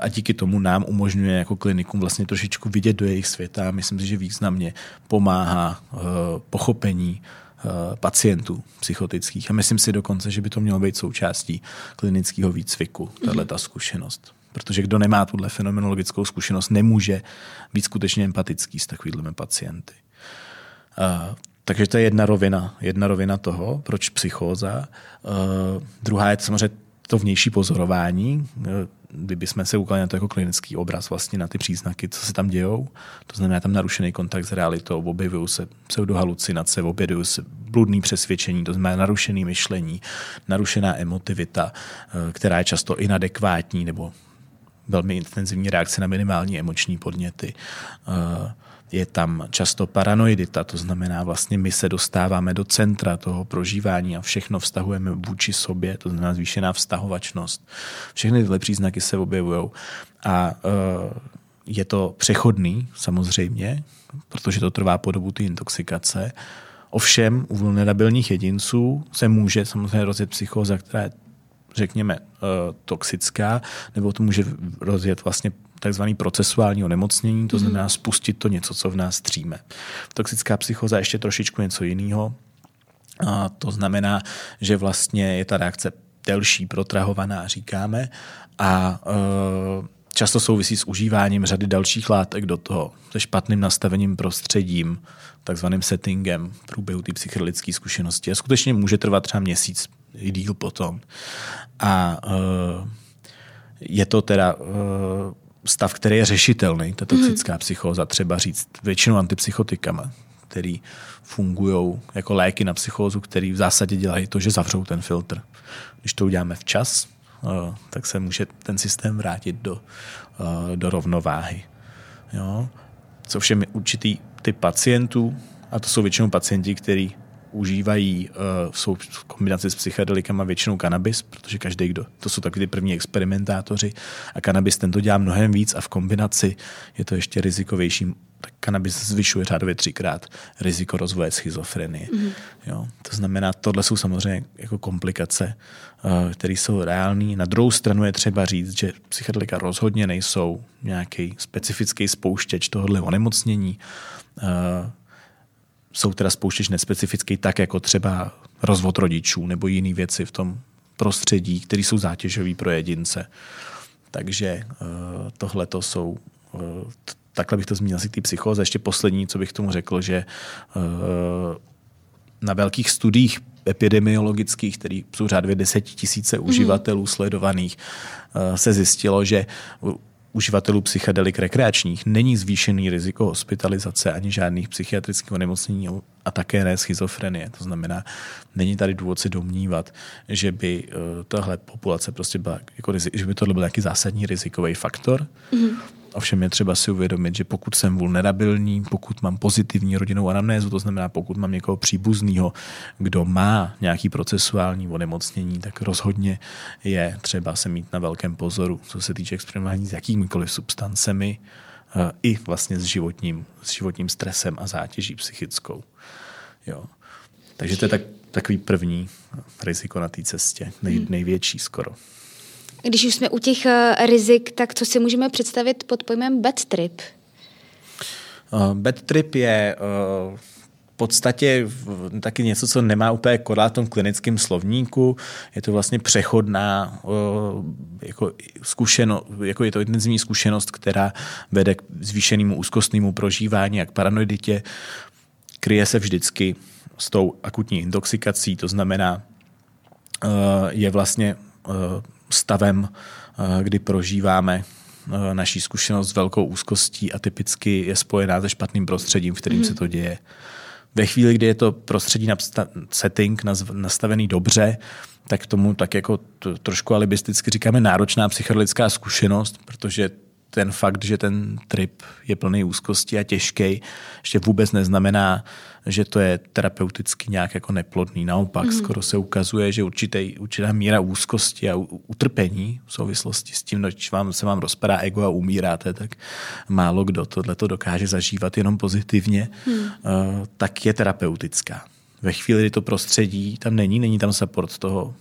a díky tomu nám umožňuje jako klinikům vlastně trošičku vidět do jejich světa. Myslím si, že významně pomáhá uh, pochopení Eh, pacientů psychotických. A myslím si dokonce, že by to mělo být součástí klinického výcviku, tahle ta zkušenost. Protože kdo nemá tuhle fenomenologickou zkušenost, nemůže být skutečně empatický s takovými pacienty. Uh, takže to je jedna rovina, jedna rovina toho, proč psychóza. Uh, druhá je samozřejmě to vnější pozorování, kdybychom se ukali na to jako klinický obraz, vlastně na ty příznaky, co se tam dějou. To znamená tam narušený kontakt s realitou, objevují se pseudohalucinace, objevují se bludný přesvědčení, to znamená narušený myšlení, narušená emotivita, která je často inadekvátní nebo velmi intenzivní reakce na minimální emoční podněty. Eh, je tam často paranoidita, to znamená vlastně my se dostáváme do centra toho prožívání a všechno vztahujeme vůči sobě, to znamená zvýšená vztahovačnost. Všechny tyhle příznaky se objevují a eh, je to přechodný samozřejmě, protože to trvá po dobu ty intoxikace. Ovšem u vulnerabilních jedinců se může samozřejmě rozjet psychóza, která je řekněme, eh, toxická, nebo to může rozjet vlastně takzvaný procesuální onemocnění, to znamená spustit to něco, co v nás tříme. Toxická psychoza je ještě trošičku něco jiného. A to znamená, že vlastně je ta reakce delší, protrahovaná, říkáme, a e, často souvisí s užíváním řady dalších látek do toho, se špatným nastavením prostředím, takzvaným settingem v průběhu té psychedelické zkušenosti. A skutečně může trvat třeba měsíc, i díl potom. A uh, je to teda uh, stav, který je řešitelný, ta toxická mm. psychóza, třeba říct většinou antipsychotikama, který fungují jako léky na psychózu, který v zásadě dělají to, že zavřou ten filtr. Když to uděláme včas, tak se může ten systém vrátit do, uh, do rovnováhy. Jo? Co všem určitý typ pacientů, a to jsou většinou pacienti, kteří užívají jsou v kombinaci s psychedelikama většinou kanabis, protože každý, kdo, to jsou taky ty první experimentátoři a kanabis ten to dělá mnohem víc a v kombinaci je to ještě rizikovější. Tak kanabis zvyšuje řádově třikrát riziko rozvoje schizofrenie. Mm-hmm. Jo? To znamená, tohle jsou samozřejmě jako komplikace, uh, které jsou reální. Na druhou stranu je třeba říct, že psychedelika rozhodně nejsou nějaký specifický spouštěč tohohle onemocnění. Uh, jsou teda spouštěč nespecifický, tak jako třeba rozvod rodičů nebo jiné věci v tom prostředí, které jsou zátěžové pro jedince. Takže uh, tohle to jsou, takhle bych to zmínil asi ty psychóze. Ještě poslední, co bych tomu řekl, že na velkých studiích epidemiologických, které jsou řádově desetitisíce uživatelů mm. sledovaných, se zjistilo, že uživatelů psychedelik rekreačních není zvýšený riziko hospitalizace ani žádných psychiatrických onemocnění a také ne schizofrenie. To znamená, není tady důvod si domnívat, že by uh, tahle populace prostě byla, jako, že by tohle byl nějaký zásadní rizikový faktor. Mm-hmm. Ovšem je třeba si uvědomit, že pokud jsem vulnerabilní, pokud mám pozitivní rodinnou anamnézu, to znamená pokud mám někoho příbuzného, kdo má nějaký procesuální onemocnění, tak rozhodně je třeba se mít na velkém pozoru, co se týče experimentování s jakýmikoliv substancemi, eh, i vlastně s životním, s životním stresem a zátěží psychickou. Jo. Takže to je tak, takový první riziko na té cestě, nej, hmm. největší skoro. Když už jsme u těch uh, rizik, tak co si můžeme představit pod pojmem bad trip? Uh, bad trip je uh, v podstatě taky něco, co nemá úplně korát v tom klinickém slovníku. Je to vlastně přechodná jako zkušenost, jako je to intenzivní zkušenost, která vede k zvýšenému úzkostnému prožívání a k paranoiditě. Kryje se vždycky s tou akutní intoxikací, to znamená, je vlastně stavem, eh, kdy prožíváme eh, naší zkušenost s velkou úzkostí a typicky je spojená se špatným prostředím, v kterým mm. se to děje. Ve chvíli, kdy je to prostředí setting nastavený dobře, tak tomu tak jako trošku alibisticky říkáme náročná psychedelická zkušenost, protože ten fakt, že ten trip je plný úzkosti a těžký, ještě vůbec neznamená, že to je terapeuticky nějak jako neplodný. Naopak, mm. skoro se ukazuje, že určitý, určitá míra úzkosti a utrpení v souvislosti s tím, když vám, se vám rozpadá ego a umíráte, tak málo kdo tohle to dokáže zažívat jenom pozitivně, mm. uh, tak je terapeutická. Ve chvíli, kdy to prostředí tam není, není tam support toho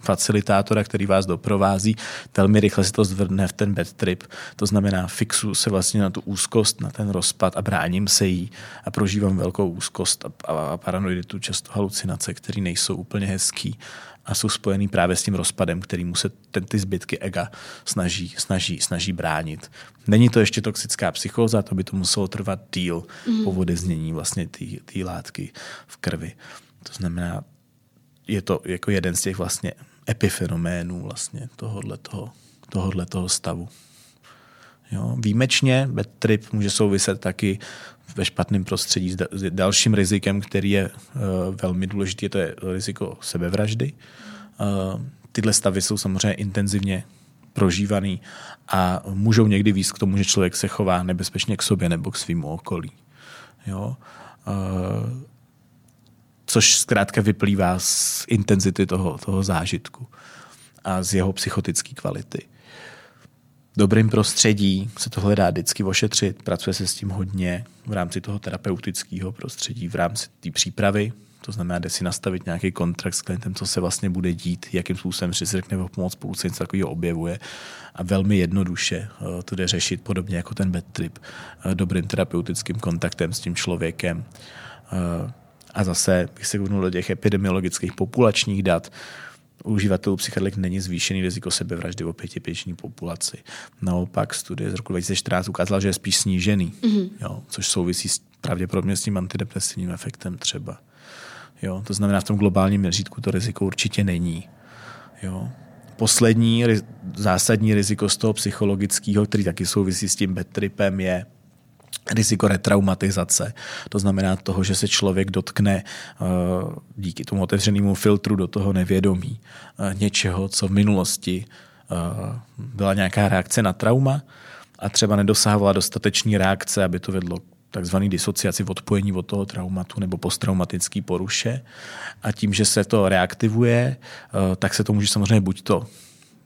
facilitátora, který vás doprovází, velmi rychle se to zvrne v ten bad trip. To znamená, fixu se vlastně na tu úzkost, na ten rozpad a bráním se jí a prožívám velkou úzkost a, a paranoiditu, často halucinace, které nejsou úplně hezký a jsou spojený právě s tím rozpadem, který mu se ten, ty zbytky ega snaží, snaží, snaží bránit. Není to ještě toxická psychóza, to by to muselo trvat díl mm. po vodeznění vlastně té látky v krvi. To znamená, je to jako jeden z těch vlastně epifenoménů vlastně tohohle toho, tohohle toho stavu. Jo, výjimečně bad trip může souviset taky ve špatném prostředí s dalším rizikem, který je uh, velmi důležitý, to je riziko sebevraždy. Uh, tyhle stavy jsou samozřejmě intenzivně prožívaný a můžou někdy víc k tomu, že člověk se chová nebezpečně k sobě nebo k svým okolí. Jo? Uh, což zkrátka vyplývá z intenzity toho, toho zážitku a z jeho psychotické kvality. Dobrým prostředí se to hledá vždycky ošetřit, pracuje se s tím hodně v rámci toho terapeutického prostředí, v rámci té přípravy, to znamená, jde si nastavit nějaký kontrakt s klientem, co se vlastně bude dít, jakým způsobem si řekne o pomoc, pokud se něco takového objevuje. A velmi jednoduše eh, to jde řešit podobně jako ten bad trip, eh, dobrým terapeutickým kontaktem s tím člověkem. A zase, když se do těch epidemiologických populačních dat, u uživatelů psychedelik není zvýšený riziko sebevraždy o pětipěční populaci. Naopak studie z roku 2014 ukázala, že je spíš snížený, mm-hmm. jo, což souvisí s, pravděpodobně s tím antidepresivním efektem třeba. Jo, to znamená, v tom globálním měřítku to riziko určitě není. Jo. Poslední zásadní riziko z toho psychologického, který taky souvisí s tím bad tripem, je riziko retraumatizace. To znamená toho, že se člověk dotkne uh, díky tomu otevřenému filtru do toho nevědomí uh, něčeho, co v minulosti uh, byla nějaká reakce na trauma a třeba nedosahovala dostatečný reakce, aby to vedlo takzvaný disociaci v odpojení od toho traumatu nebo posttraumatický poruše. A tím, že se to reaktivuje, tak se to může samozřejmě buď to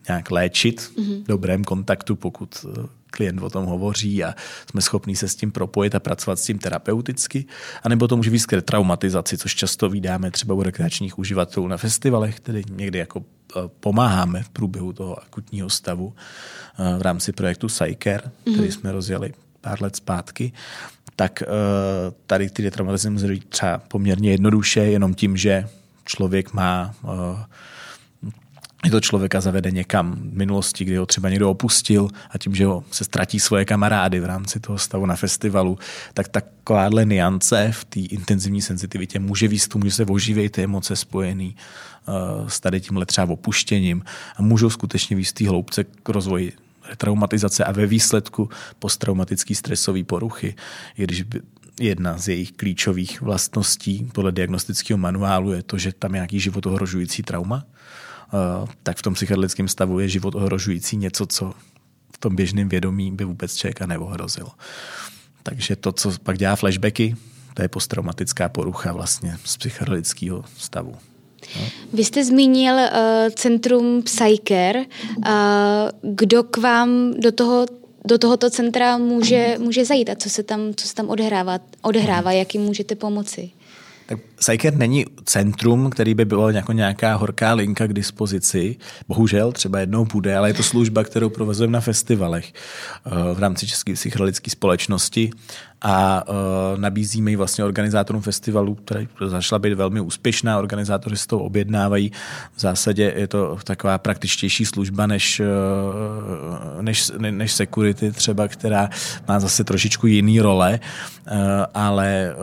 nějak léčit mm-hmm. v dobrém kontaktu, pokud eh, klient o tom hovoří a jsme schopní se s tím propojit a pracovat s tím terapeuticky, anebo to může být k traumatizaci, což často vydáme třeba u rekreačních uživatelů na festivalech, který někdy jako eh, pomáháme v průběhu toho akutního stavu eh, v rámci projektu Psycare, mm-hmm. který jsme rozjeli pár let zpátky, tak tady ty traumatizace může být třeba poměrně jednoduše, jenom tím, že člověk má je to člověka zavede někam v minulosti, kdy ho třeba někdo opustil a tím, že ho se ztratí svoje kamarády v rámci toho stavu na festivalu, tak takováhle niance v té intenzivní senzitivitě může výst že se oživějí ty emoce spojený uh, s tady tímhle třeba opuštěním a můžou skutečně výst hloubce k rozvoji traumatizace a ve výsledku posttraumatický stresový poruchy, i když jedna z jejich klíčových vlastností podle diagnostického manuálu je to, že tam je nějaký životohrožující trauma, tak v tom psychedelickém stavu je život ohrožující něco, co v tom běžném vědomí by vůbec člověka neohrozilo. Takže to, co pak dělá flashbacky, to je posttraumatická porucha vlastně z psychedelického stavu. No. Vy jste zmínil uh, centrum Psycare. Uh, kdo k vám do toho do tohoto centra může, může zajít a co se tam, co se tam odehrává, odehrává, jak jim můžete pomoci? Tak Psyker není centrum, který by bylo jako nějaká horká linka k dispozici. Bohužel, třeba jednou bude, ale je to služba, kterou provozujeme na festivalech eh, v rámci České psychologické společnosti a uh, nabízíme ji vlastně organizátorům festivalu, která začala být velmi úspěšná. Organizátoři si to objednávají. V zásadě je to taková praktičtější služba než, uh, než, než security třeba, která má zase trošičku jiný role, ale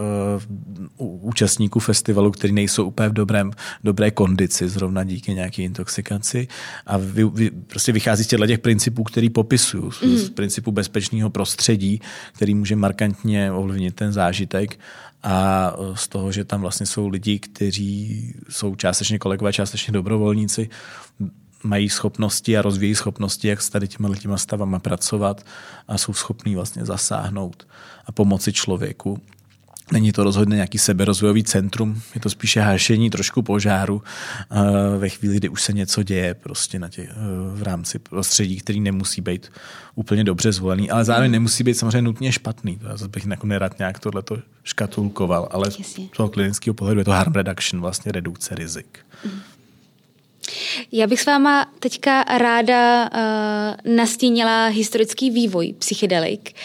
účastníků festivalu, kteří nejsou úplně v dobrém, dobré kondici, zrovna díky nějaké intoxikaci. A vy, vy prostě vychází z těchto těch principů, který popisuju, mm. z principu bezpečného prostředí, který může markantně ovlivnit ten zážitek. A z toho, že tam vlastně jsou lidi, kteří jsou částečně kolegové, částečně dobrovolníci, mají schopnosti a rozvíjí schopnosti, jak s tady těma těma stavama pracovat a jsou schopní vlastně zasáhnout a pomoci člověku Není to rozhodně nějaký seberozvojový centrum, je to spíše hašení trošku požáru eh, ve chvíli, kdy už se něco děje prostě na těch, eh, v rámci prostředí, který nemusí být úplně dobře zvolený, ale zároveň nemusí být samozřejmě nutně špatný. To já zase bych jako nerad nějak tohleto škatulkoval, ale z toho klinického pohledu je to harm reduction, vlastně redukce rizik. Já bych s váma teďka ráda uh, nastínila historický vývoj psychedelik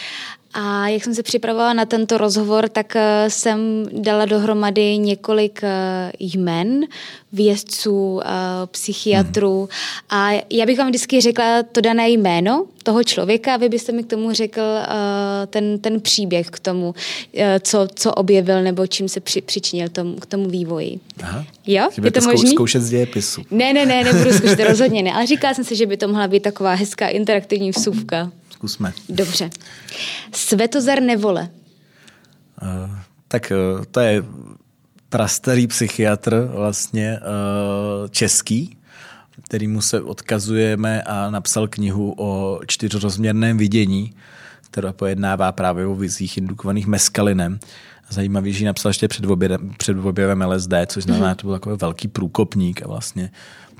a jak jsem se připravovala na tento rozhovor, tak eh, jsem dala dohromady několik eh, jmen vědců, eh, psychiatrů hmm. a já bych vám vždycky řekla to dané jméno toho člověka a vy byste mi k tomu řekl ten, ten příběh k tomu, co, co objevil nebo čím se při, přičinil tomu, k tomu vývoji. Aha. Jo? Je to možné? zkoušet z dějepisu. Ne, ne, ne, nebudu zkoušet, *laughs* rozhodně ne, ale říkala jsem si, že by to mohla být taková hezká interaktivní vsuvka. Zkusme. Dobře. Svetozar Nevole. Uh, tak uh, to je prastarý psychiatr vlastně uh, český. kterýmu se odkazujeme a napsal knihu o čtyřrozměrném vidění, která pojednává právě o vizích indukovaných meskalinem. Zajímavý, že napsal ještě před, objevem, před objevem LSD, což znamená, že to byl takový velký průkopník a vlastně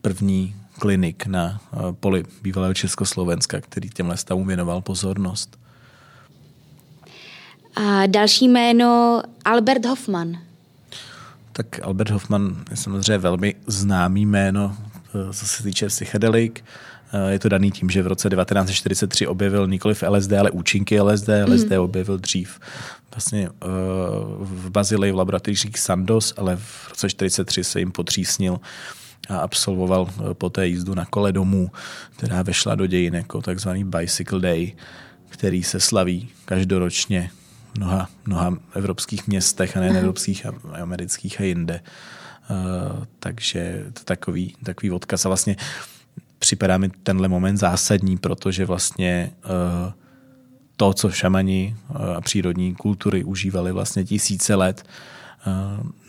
první klinik na eh, poli bývalého Československa, který těmhle stavům věnoval pozornost. A další jméno Albert Hoffman. Tak Albert Hoffman je samozřejmě velmi známý jméno, eh, co se týče psychedelik. Eh, je to daný tím, že v roce 1943 objevil nikoli v LSD, ale účinky LSD. LSD mm. objevil dřív vlastně v Bazilii v laboratořích Sandos, ale v roce 1943 se jim potřísnil a absolvoval poté jízdu na kole domů, která vešla do dějin jako takzvaný Bicycle Day, který se slaví každoročně mnoha, mnoha evropských městech a nejen evropských, a amerických a jinde. Uh, takže to takový, takový odkaz. A vlastně připadá mi tenhle moment zásadní, protože vlastně uh, to, co šamani a přírodní kultury užívali vlastně tisíce let,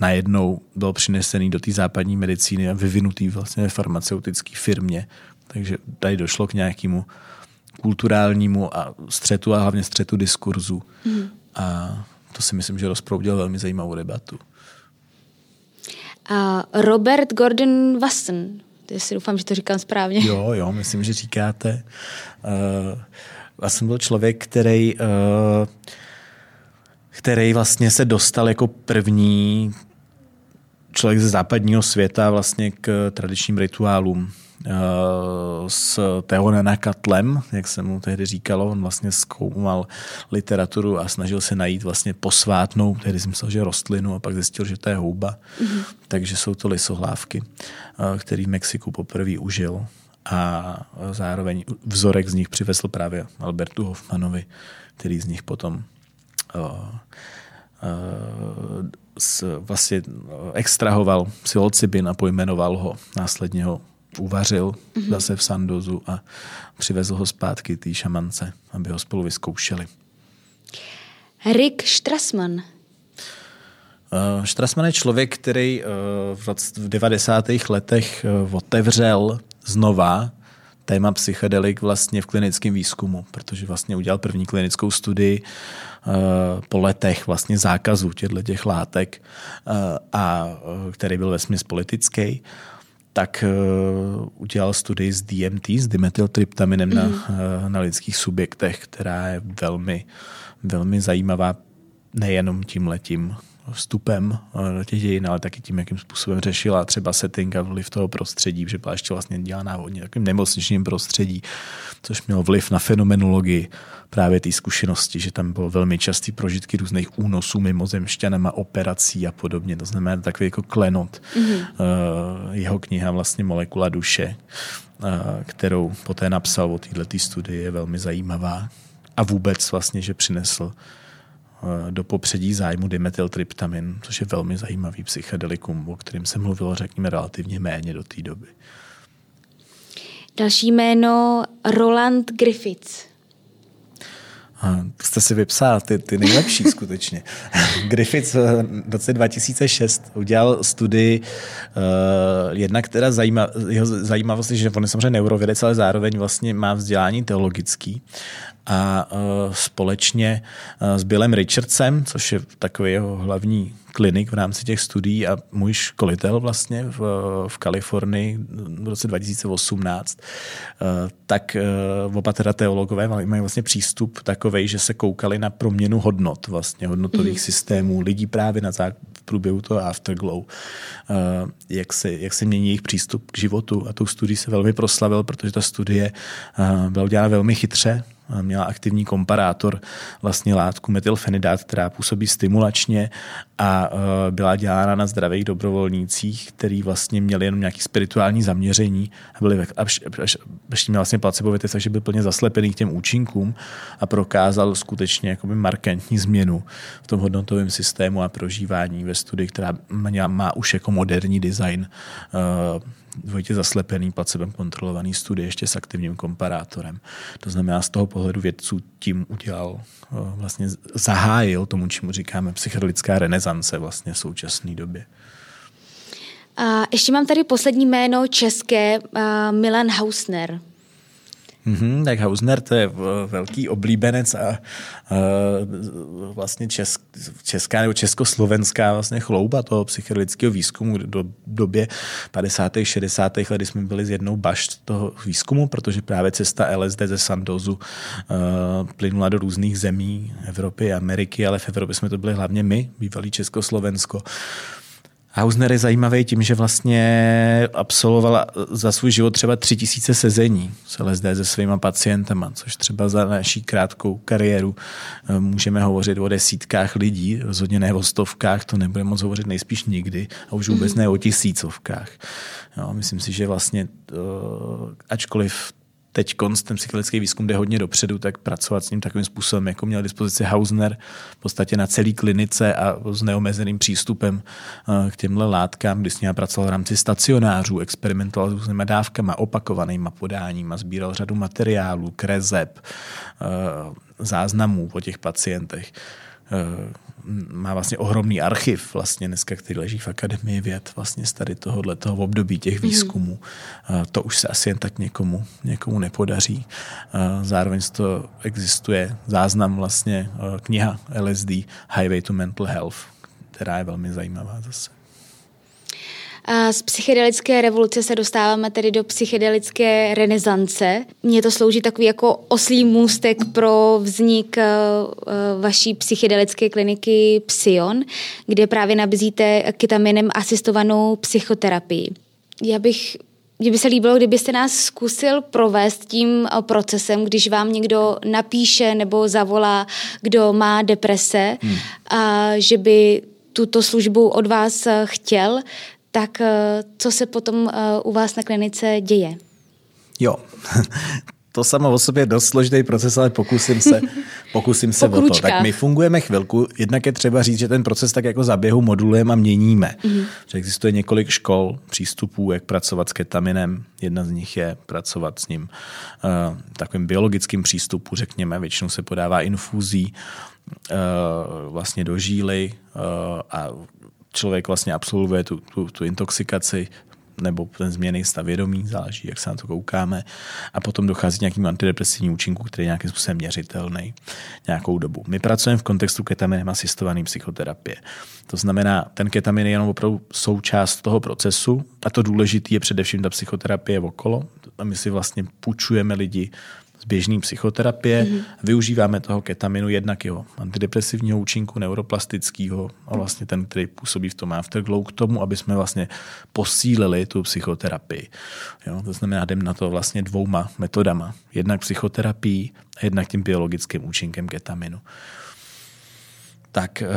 najednou byl přinesený do té západní medicíny a vyvinutý vlastně ve farmaceutické firmě. Takže tady došlo k nějakému kulturálnímu a střetu a hlavně střetu diskurzu. Mm. A to si myslím, že rozproudil velmi zajímavou debatu. A Robert Gordon Wasson, to si doufám, že to říkám správně. Jo, jo, myslím, že říkáte. Uh, Wasson byl člověk, který, uh, který vlastně se dostal jako první člověk ze západního světa vlastně k tradičním rituálům Eh, s Teonenakatlem, jak se mu tehdy říkalo. On vlastně zkoumal literaturu a snažil se najít vlastně posvátnou, tehdy jsem myslel, že rostlinu a pak zjistil, že to je houba. Mm-hmm. Takže jsou to lisohlávky, eh, který v Mexiku poprvé užil a zároveň vzorek z nich přivezl právě Albertu Hoffmanovi, který z nich potom vlastně extrahoval psilocybin a pojmenoval ho. Následně ho uvařil mm-hmm. zase v Sandozu a přivezl ho zpátky té šamance, aby ho spolu vyzkoušeli. Rick Strassman. Uh, Strassman je člověk, který uh, v 90. letech uh, otevřel znova téma psychedelik vlastně v klinickém výzkumu, protože vlastně udělal první klinickou studii uh, po letech vlastně zákazu těchto těch látek, uh, a, uh, který byl vesměs politický tak uh, udělal studii s DMT, s dimethyltryptaminem mm. na, uh, na lidských subjektech, která je velmi, velmi zajímavá nejenom tím letím vstupem eh, do těch dějin, ale taky tím, jakým způsobem řešila třeba setting a vliv toho prostředí, že byla ještě vlastně dělaná v nějakém nemocničním prostředí, což mělo vliv na fenomenologii právě té zkušenosti, že tam bylo velmi častý prožitky různých únosů mimozemšťanama, operací a podobně. To znamená takový jako klenot. Mm-hmm. Jeho kniha vlastně Molekula duše, eh, kterou poté napsal o této studii, je velmi zajímavá. A vůbec vlastně, že přinesl do popředí zájmu dimethyltryptamin, což je velmi zajímavý psychedelikum, o kterém se mluvilo, řekněme, relativně méně do té doby. Další jméno Roland Griffiths. A jste si vypsal ty, ty nejlepší skutečně. *laughs* Griffiths eh, v roce 2006 udělal studii, uh, jedna, která jeho zajímavost je, že on je samozřejmě neurovědec, ale zároveň vlastně má vzdělání teologický a uh, společně uh, s Billem Richardsem, což je takový jeho hlavní klinik v rámci těch studií a můj školitel vlastně v, v Kalifornii v roce 2018, uh, tak oba teda teologové mají vlastně přístup takový, že se koukali na proměnu hodnot, vlastně hodnotových mm. systémů lidí právě na zák- v průběhu toho afterglow, jak, se, jak se mění jejich přístup k životu a tou studii se velmi proslavil, protože ta studie byla udělána velmi chytře, měla aktivní komparátor vlastně látku metylfenidát, která působí stimulačně a e, byla dělána na zdravých dobrovolnících, který vlastně měli jenom nějaký spirituální zaměření a byli až měl vlastně placebo takže byl plně zaslepený k těm účinkům a prokázal skutečně jakoby markantní změnu v tom hodnotovém systému a prožívání ve studii, která má, má už jako moderní design uh, dvojitě zaslepený, placebem kontrolovaný studie ještě s aktivním komparátorem. To znamená, z toho pohledu vědců tím udělal, eh, vlastně zahájil tomu, čemu říkáme psychedelická renesance vlastně v současné době. A ještě mám tady poslední jméno české, Milan Hausner. Mm-hmm, tak Hausner to je velký oblíbenec a, a vlastně česk, česká nebo československá vlastně chlouba toho psychedelického výzkumu do době 50. 60. let, kdy jsme byli z jednou bašt toho výzkumu, protože právě cesta LSD ze Sandozu uh, plynula do různých zemí Evropy, Ameriky, ale v Evropě jsme to byli hlavně my, bývalý Československo. Hausner je zajímavý tím, že vlastně absolvovala za svůj život třeba tři tisíce sezení s LSD se svýma pacientama, což třeba za naší krátkou kariéru eh, můžeme hovořit o desítkách lidí, rozhodně ne o stovkách, to nebude moc hovořit nejspíš nikdy a už vůbec ne o tisícovkách. Jo, myslím si, že vlastně eh, ačkoliv teď ten psychologický výzkum jde hodně dopředu, tak pracovat s ním takovým způsobem, jako měl dispozici Hausner v podstatě na celý klinice a s neomezeným přístupem eh, k těmhle látkám, kdy s ním pracoval v rámci stacionářů, experimentoval s různými dávkama, opakovanýma podáníma, sbíral řadu materiálů, krezeb, eh, záznamů o těch pacientech. Eh, má vlastně ohromný archiv vlastně dneska, který leží v Akademii věd vlastně z tady tohohle toho období těch mhm. výzkumů. Mm. To už se asi jen tak někomu, někomu nepodaří. Zároveň to existuje záznam vlastně kniha LSD Highway to Mental Health, která je velmi zajímavá zase. Z psychedelické revoluce se dostáváme tedy do psychedelické renesance. Mně to slouží takový jako oslý můstek pro vznik eh, eh, vaší psychedelické kliniky Psion, kde právě nabízíte ketaminem asistovanou psychoterapii. Já bych mně by se líbilo, kdybyste nás zkusil provést tím eh, procesem, když vám někdo napíše nebo zavolá, kdo má deprese, hmm. a že by tuto službu od vás chtěl, tak eh, co se potom eh, u vás na klinice děje? Jo, *laughs* to samo o sobě je dost složitý proces, ale pokusím se, *laughs* pokusím se o to. Tak my fungujeme chvilku. Jednak je třeba říct, že ten proces tak jako za běhu modulujeme a měníme. Mm-hmm. Že existuje několik škol, přístupů, jak pracovat s ketaminem. Jedna z nich je pracovat s ním uh, takovým biologickým přístupu, řekněme. Většinou se podává infuzí uh, vlastně do žíly uh, a člověk vlastně absolvuje tu, tu, tu intoxikaci nebo ten změný stav vědomí, záleží, jak se na to koukáme. A potom dochází k nějakým antidepresivním účinkům, který je nějakým způsobem měřitelný nějakou dobu. My pracujeme v kontextu ketaminem asistované psychoterapie. To znamená, ten ketamin je jenom opravdu součást toho procesu a to důležité je především ta psychoterapie okolo. A my si vlastně půjčujeme lidi z běžné psychoterapie. Mm-hmm. Využíváme toho ketaminu jednak jeho antidepresivního účinku, neuroplastického a vlastně ten, který působí v tom afterglow k tomu, aby jsme vlastně posílili tu psychoterapii. Jo? To znamená, jdem na to vlastně dvouma metodama. Jednak psychoterapii a jednak tím biologickým účinkem ketaminu. Tak eh,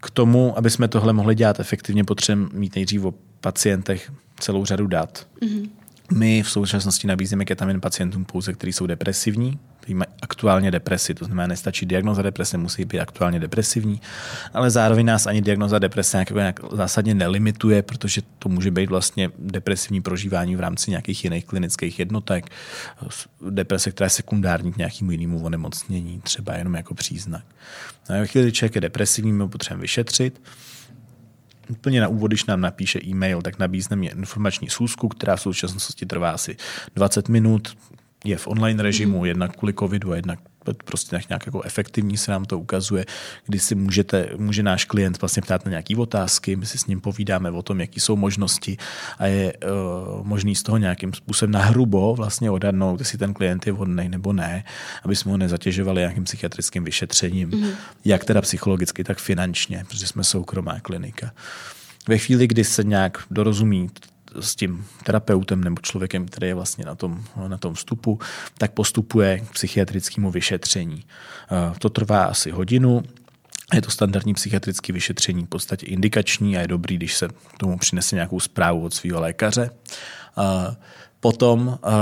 k tomu, aby jsme tohle mohli dělat efektivně, potřebujeme mít nejdřív o pacientech celou řadu dat. Mm-hmm my v současnosti nabízíme ketamin pacientům pouze, kteří jsou depresivní, kteří mají aktuálně depresi, to znamená, nestačí diagnoza deprese, musí být aktuálně depresivní, ale zároveň nás ani diagnoza deprese nějak, nějak zásadně nelimituje, protože to může být vlastně depresivní prožívání v rámci nějakých jiných klinických jednotek, deprese, která je sekundární k nějakému jinému onemocnění, třeba jenom jako příznak. No a ve chvíli, kdy člověk je depresivní, my ho potřebujeme vyšetřit, úplně na úvod, když nám napíše e-mail, tak nabízne informační schůzku, která v současnosti trvá asi 20 minut, je v online režimu, mm. jednak kvůli covidu a jednak prostě nějak jako efektivní se nám to ukazuje, kdy si můžete, může náš klient vlastně ptát na nějaké otázky, my si s ním povídáme o tom, jaké jsou možnosti a je uh, možný z toho nějakým způsobem nahrubo vlastně odhadnout, jestli ten klient je vhodný nebo ne, aby jsme ho nezatěžovali nějakým psychiatrickým vyšetřením, mm-hmm. jak teda psychologicky, tak finančně, protože jsme soukromá klinika. Ve chvíli, kdy se nějak dorozumí s tím terapeutem nebo člověkem, který je vlastně na tom, na tom vstupu, tak postupuje k psychiatrickému vyšetření. Eh, to trvá asi hodinu, je to standardní psychiatrické vyšetření, v podstatě indikační a je dobrý, když se tomu přinese nějakou zprávu od svého lékaře. Eh, potom eh,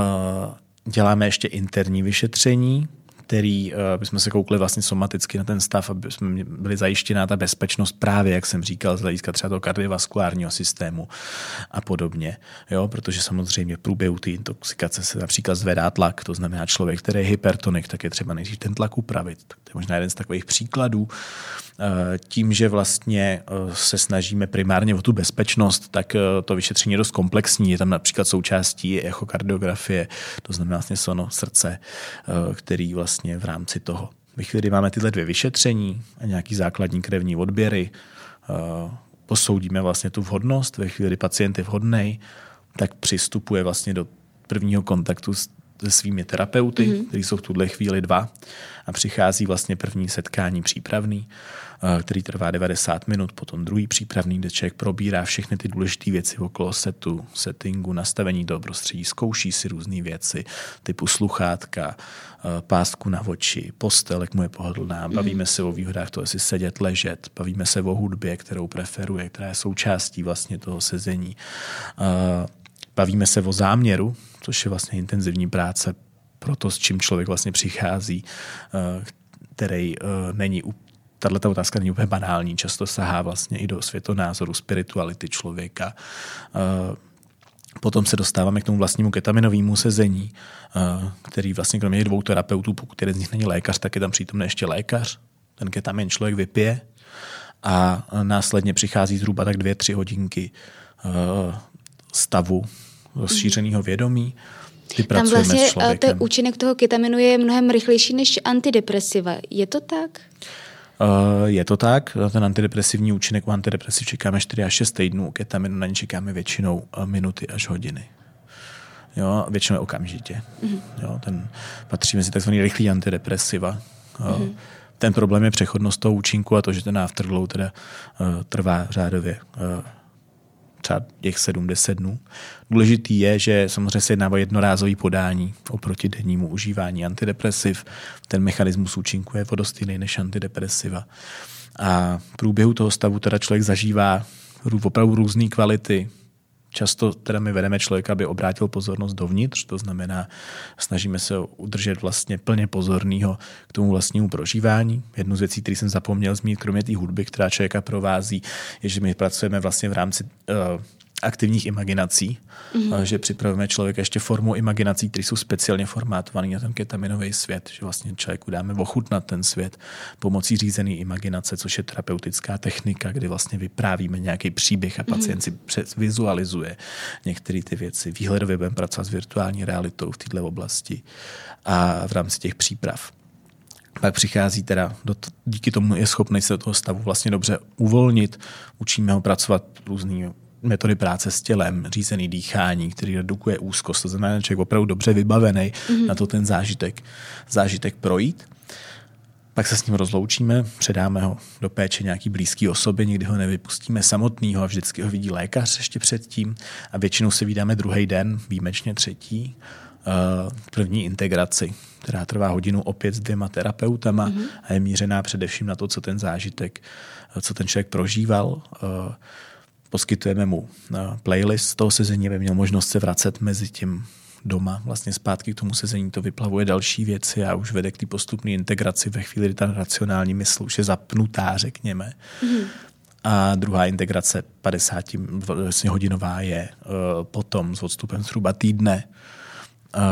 děláme ještě interní vyšetření, který, aby jsme se koukli vlastně somaticky na ten stav, aby jsme byli zajištěná ta bezpečnost právě, jak jsem říkal, z hlediska třeba toho kardiovaskulárního systému a podobně. Jo, protože samozřejmě v průběhu té intoxikace se například zvedá tlak, to znamená člověk, který je hypertonik, tak je třeba nejdřív ten tlak upravit. To je možná jeden z takových příkladů. Eh, tím, že vlastně eh, se snažíme primárně o tu bezpečnost, tak eh, to vyšetření je dost komplexní. Je tam například součástí echokardiografie, to znamená vlastně sono srdce, který vlastně v rámci toho. Ve chvíli, kdy máme tyhle dvě vyšetření a nějaký základní krevní odběry, posoudíme vlastně tu vhodnost. Ve chvíli, kdy pacient je vhodný, tak přistupuje vlastně do prvního kontaktu s se svými terapeuty, mm-hmm. kteří jsou v tuhle chvíli dva a přichází vlastně první setkání přípravný, eh, který trvá 90 minut, potom druhý přípravný, kde člověk probírá všechny ty důležité věci okolo setu, settingu, nastavení do prostředí, zkouší si různé věci, typu sluchátka, eh, pásku na oči, postel, jak mu je pohodlná, mhm. bavíme se o výhodách toho, jestli sedět, ležet, bavíme se o hudbě, kterou preferuje, která je součástí vlastně toho sezení. Eh, bavíme se o záměru, což je vlastně intenzivní práce pro to, s čím člověk vlastně přichází, eh, který eh, není tato otázka není úplně banální, často sahá vlastně i do světonázoru, spirituality člověka. Eh, potom se dostáváme k tomu vlastnímu ketaminovému sezení, který vlastně kromě dvou terapeutů, pokud jeden z nich není lékař, tak je tam přítomný ještě lékař. Ten ketamin člověk vypije a následně přichází zhruba tak dvě, tři hodinky stavu rozšířeného vědomí. Ty Tam vlastně eh, ten účinek toho ketaminu je mnohem rychlejší než antidepresiva. Je to tak? Uh, je to tak. Ten antidepresivní účinek u antidepresiv čekáme 4 až 6 týdnů, u ketaminu na ně čekáme většinou eh, minuty až hodiny. Jo, většinou okamžitě. Mm-hmm. Jo, ten patří mezi tzv. rychlý antidepresiva. Mm-hmm. Ten problém je přechodnost toho účinku a to, že ten afterglow teda uh, trvá řádově uh, třeba těch 70 dnů. Důležitý je, že samozřejmě se jedná o jednorázový podání oproti dennímu užívání antidepresiv. Ten mechanismus účinku je dost jiný než antidepresiva. A v průběhu toho stavu teda člověk zažívá opravdu různé kvality Často teda my vedeme člověka, aby obrátil pozornost dovnitř, to znamená, snažíme se udržet vlastně plně pozorného k tomu vlastnímu prožívání. Jednu z věcí, který jsem zapomněl zmínit, kromě té hudby, která člověka provází, je, že my pracujeme vlastně v rámci uh, aktivních imaginací, mm-hmm. že připravujeme člověka ještě formou imaginací, které jsou speciálně formátované na ten ketaminový svět, že vlastně člověku dáme ochutnat ten svět pomocí řízené imaginace, což je terapeutická technika, kdy vlastně vyprávíme nějaký příběh a mhm. pacient si vizualizuje některé ty věci. Výhledově budeme pracovat s virtuální realitou v této oblasti a v rámci těch příprav pak přichází teda, do t- díky tomu je schopný se do toho stavu vlastně dobře uvolnit, učíme ho pracovat různými metody práce s tělem, řízený dýchání, který redukuje úzkost. To znamená, že člověk opravdu dobře vybavený mm-hmm. na to ten zážitek, zážitek projít. Pak se s ním rozloučíme, předáme ho do péče nějaký blízký osoby, nikdy ho nevypustíme samotného a vždycky ho vidí lékař ještě předtím a většinou se vydáme druhý den, výjimečně třetí, eh, první integraci, která trvá hodinu opět s dvěma terapeutama mm-hmm. a je mířená především na to, co ten zážitek, co ten člověk prožíval, eh, poskytujeme mu eh, playlist toho sezení, aby měl možnost se vracet mezi tím doma vlastně zpátky k tomu sezení, to vyplavuje další věci a už vede k té postupné integraci ve chvíli, kdy ta racionální mysl už je zapnutá, řekněme. Mm-hmm. A druhá integrace 50 vlastně hodinová je uh, potom s odstupem zhruba týdne. Uh,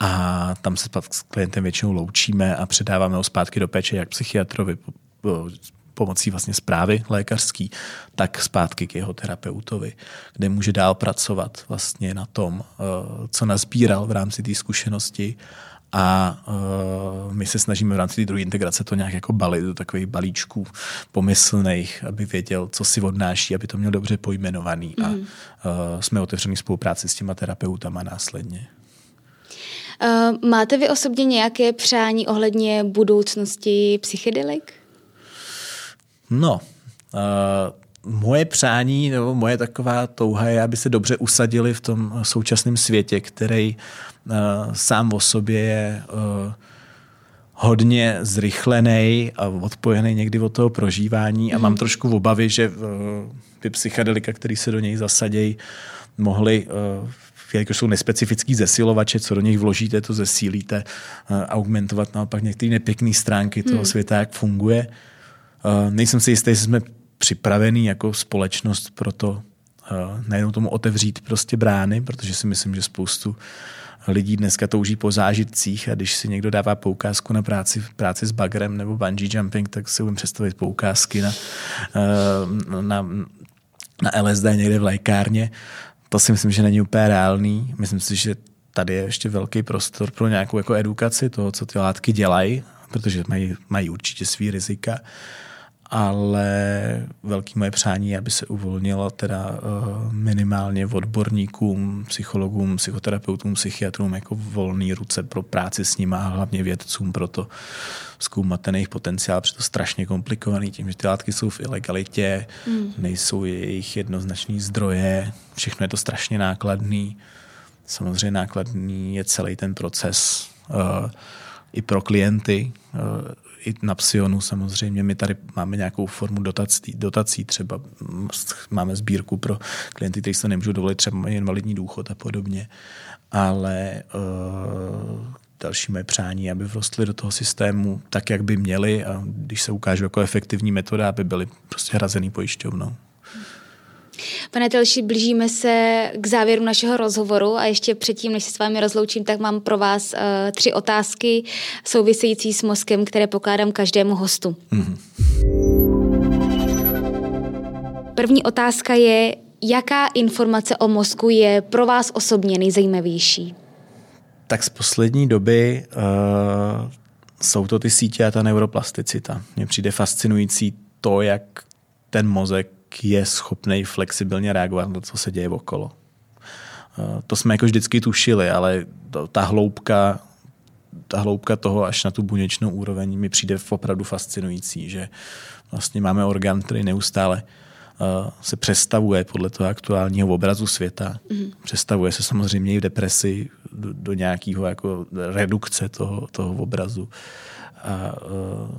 a tam se s klientem většinou loučíme a předáváme ho zpátky do péče jak psychiatrovi, pomocí vlastně zprávy lékařský, tak zpátky k jeho terapeutovi, kde může dál pracovat vlastně na tom, eh, co nazbíral v rámci té zkušenosti a uh, my se snažíme v rámci té druhé integrace to nějak jako balit do takových balíčků pomyslných, aby věděl, co si odnáší, aby to měl dobře pojmenovaný mm. a uh, jsme otevření spolupráci s těma terapeutama následně. Uh, máte vy osobně nějaké přání ohledně budoucnosti psychedelik? No, uh, moje přání nebo moje taková touha je, aby se dobře usadili v tom současném světě, který uh, sám o sobě je uh, hodně zrychlený a odpojený někdy od toho prožívání a mm. mám mhm. trošku obavy, že uh, ty psychedelika, které se do něj zasadějí, mohly uh, jelikož jsou nespecifický zesilovače, co do nich vložíte, to zesílíte, eh, augmentovat naopak některé nepěkné stránky toho hmm. světa, jak funguje. Eh, nejsem si jistý, jestli jsme připravení jako společnost pro to najednou tomu otevřít prostě brány, protože si myslím, že spoustu lidí dneska touží po zážitcích a když si někdo dává poukázku na práci, práci s bagrem nebo bungee jumping, tak si umím představit poukázky na, na, na LSD někde v lékárně to si myslím, že není úplně reálný. Myslím si, že tady je ještě velký prostor pro nějakou jako edukaci toho, co ty látky dělají, protože mají, mají určitě svý rizika ale velký moje přání je, aby se uvolnilo teda uh, minimálně odborníkům, psychologům, psychoterapeutům, psychiatrům jako volný ruce pro práci s nimi a hlavně vědcům pro to zkoumat ten jejich potenciál, protože to strašně komplikovaný tím, že ty látky jsou v ilegalitě, mm. nejsou jejich jednoznačný zdroje, všechno je to strašně nákladný. Samozřejmě nákladný je celý ten proces uh, i pro klienty, uh, i na Psionu samozřejmě. My tady máme nějakou formu dotací, dotací třeba máme sbírku pro klienty, kteří se nemůžou dovolit třeba invalidní důchod a podobně. Ale uh, další moje přání, aby vrostly do toho systému tak, jak by měly a když se ukážou jako efektivní metoda, aby byly prostě hrazený pojišťovnou. Pane Telši, blížíme se k závěru našeho rozhovoru a ještě předtím, než se s vámi rozloučím, tak mám pro vás uh, tři otázky související s mozkem, které pokládám každému hostu. Mm-hmm. První otázka je, jaká informace o mozku je pro vás osobně nejzajímavější? Tak z poslední doby uh, jsou to ty sítě a ta neuroplasticita. Mně přijde fascinující to, jak ten mozek je schopný flexibilně reagovat na to, co se děje okolo. Eh, to jsme jako vždycky tušili, ale ta hloubka, ta hloubka toho až na tu buněčnou úroveň mi přijde opravdu fascinující, že vlastně máme orgán, který neustále eh, se přestavuje podle toho aktuálního obrazu světa. Mm. Přestavuje se samozřejmě i v depresi do, do nějakého jako redukce toho, toho obrazu. A, uh,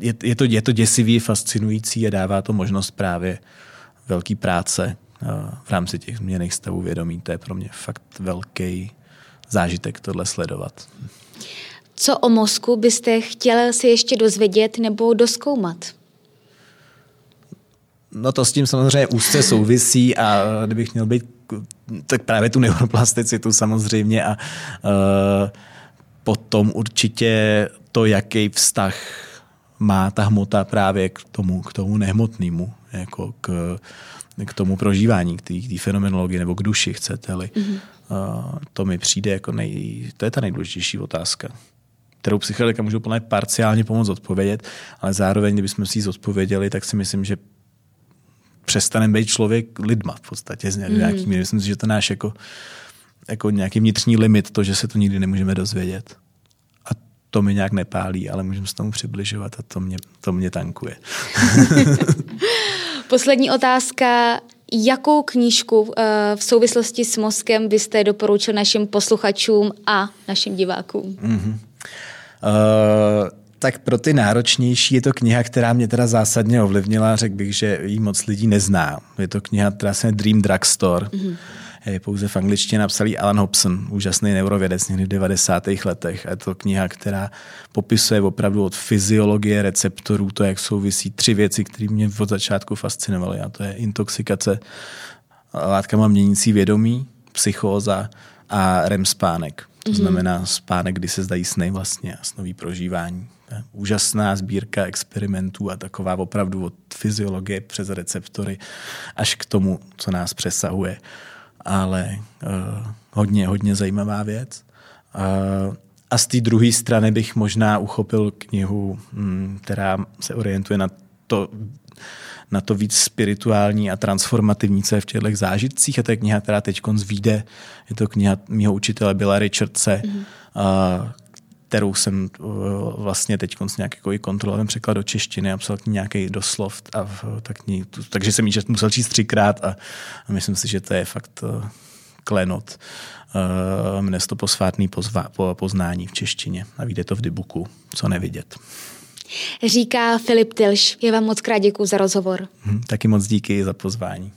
je, je, to, je to děsivý, fascinující a dává to možnost právě velký práce v rámci těch změných stavů vědomí. To je pro mě fakt velký zážitek tohle sledovat. Co o mozku byste chtěl si ještě dozvědět nebo doskoumat? No to s tím samozřejmě úzce souvisí a kdybych měl být, tak právě tu neuroplasticitu samozřejmě a uh, potom určitě to, jaký vztah má ta hmota právě k tomu, k tomu nehmotnému, jako k, k tomu prožívání, k té fenomenologii nebo k duši, chcete-li. Mm-hmm. Uh, to mi přijde jako nej, to je ta nejdůležitější otázka kterou psychologika může úplně parciálně pomoct odpovědět, ale zároveň, kdybychom si ji zodpověděli, tak si myslím, že přestaneme být člověk lidma v podstatě z nějaký mm. míry. Myslím si, že to náš jako, jako nějaký vnitřní limit, to, že se to nikdy nemůžeme dozvědět to mi nějak nepálí, ale můžeme se tomu přibližovat a to mě, to mě tankuje. *laughs* Poslední otázka. Jakou knížku eh, v souvislosti s mozkem byste doporučil našim posluchačům a našim divákům? Mm-hmm. Uh, tak pro ty náročnější je to kniha, která mě teda zásadně ovlivnila. Řekl bych, že ji moc lidí nezná. Je to kniha, která se Dream Drugstore. Mm-hmm pouze v angličtině napsal Alan Hobson, úžasný neurovědec někdy v 90. letech. A je to kniha, která popisuje opravdu od fyziologie receptorů, to, jak souvisí tři věci, které mě od začátku fascinovaly. A to je intoxikace látkama měnící vědomí, psychóza a REM spánek. To mm-hmm. znamená spánek, kdy se zdají sny vlastně a snový prožívání. Úžasná sbírka experimentů a taková opravdu od fyziologie přes receptory až k tomu, co nás přesahuje ale uh, hodně, hodně zajímavá věc. Uh, a z té druhé strany bych možná uchopil knihu, hm, která se orientuje na to, na to víc spirituální a transformativní, co je v těchto zážitcích. A to je kniha, která teď vyjde. Je to kniha mého učitele Billa Richardse, mm-hmm. uh, kterou jsem uh, vlastně teď nějak jako i překlad do češtiny a psal k ní nějaký doslov, a, tak ní, takže jsem ji musel číst třikrát a, a myslím si, že to je fakt uh, klenot. Uh, jmenuje to posvátný pozva, po, poznání v češtině a vyjde to v Dybuku, co nevidět. Říká Filip Tilš. Já vám moc krát děkuji za rozhovor. Hm, taky moc díky za pozvání.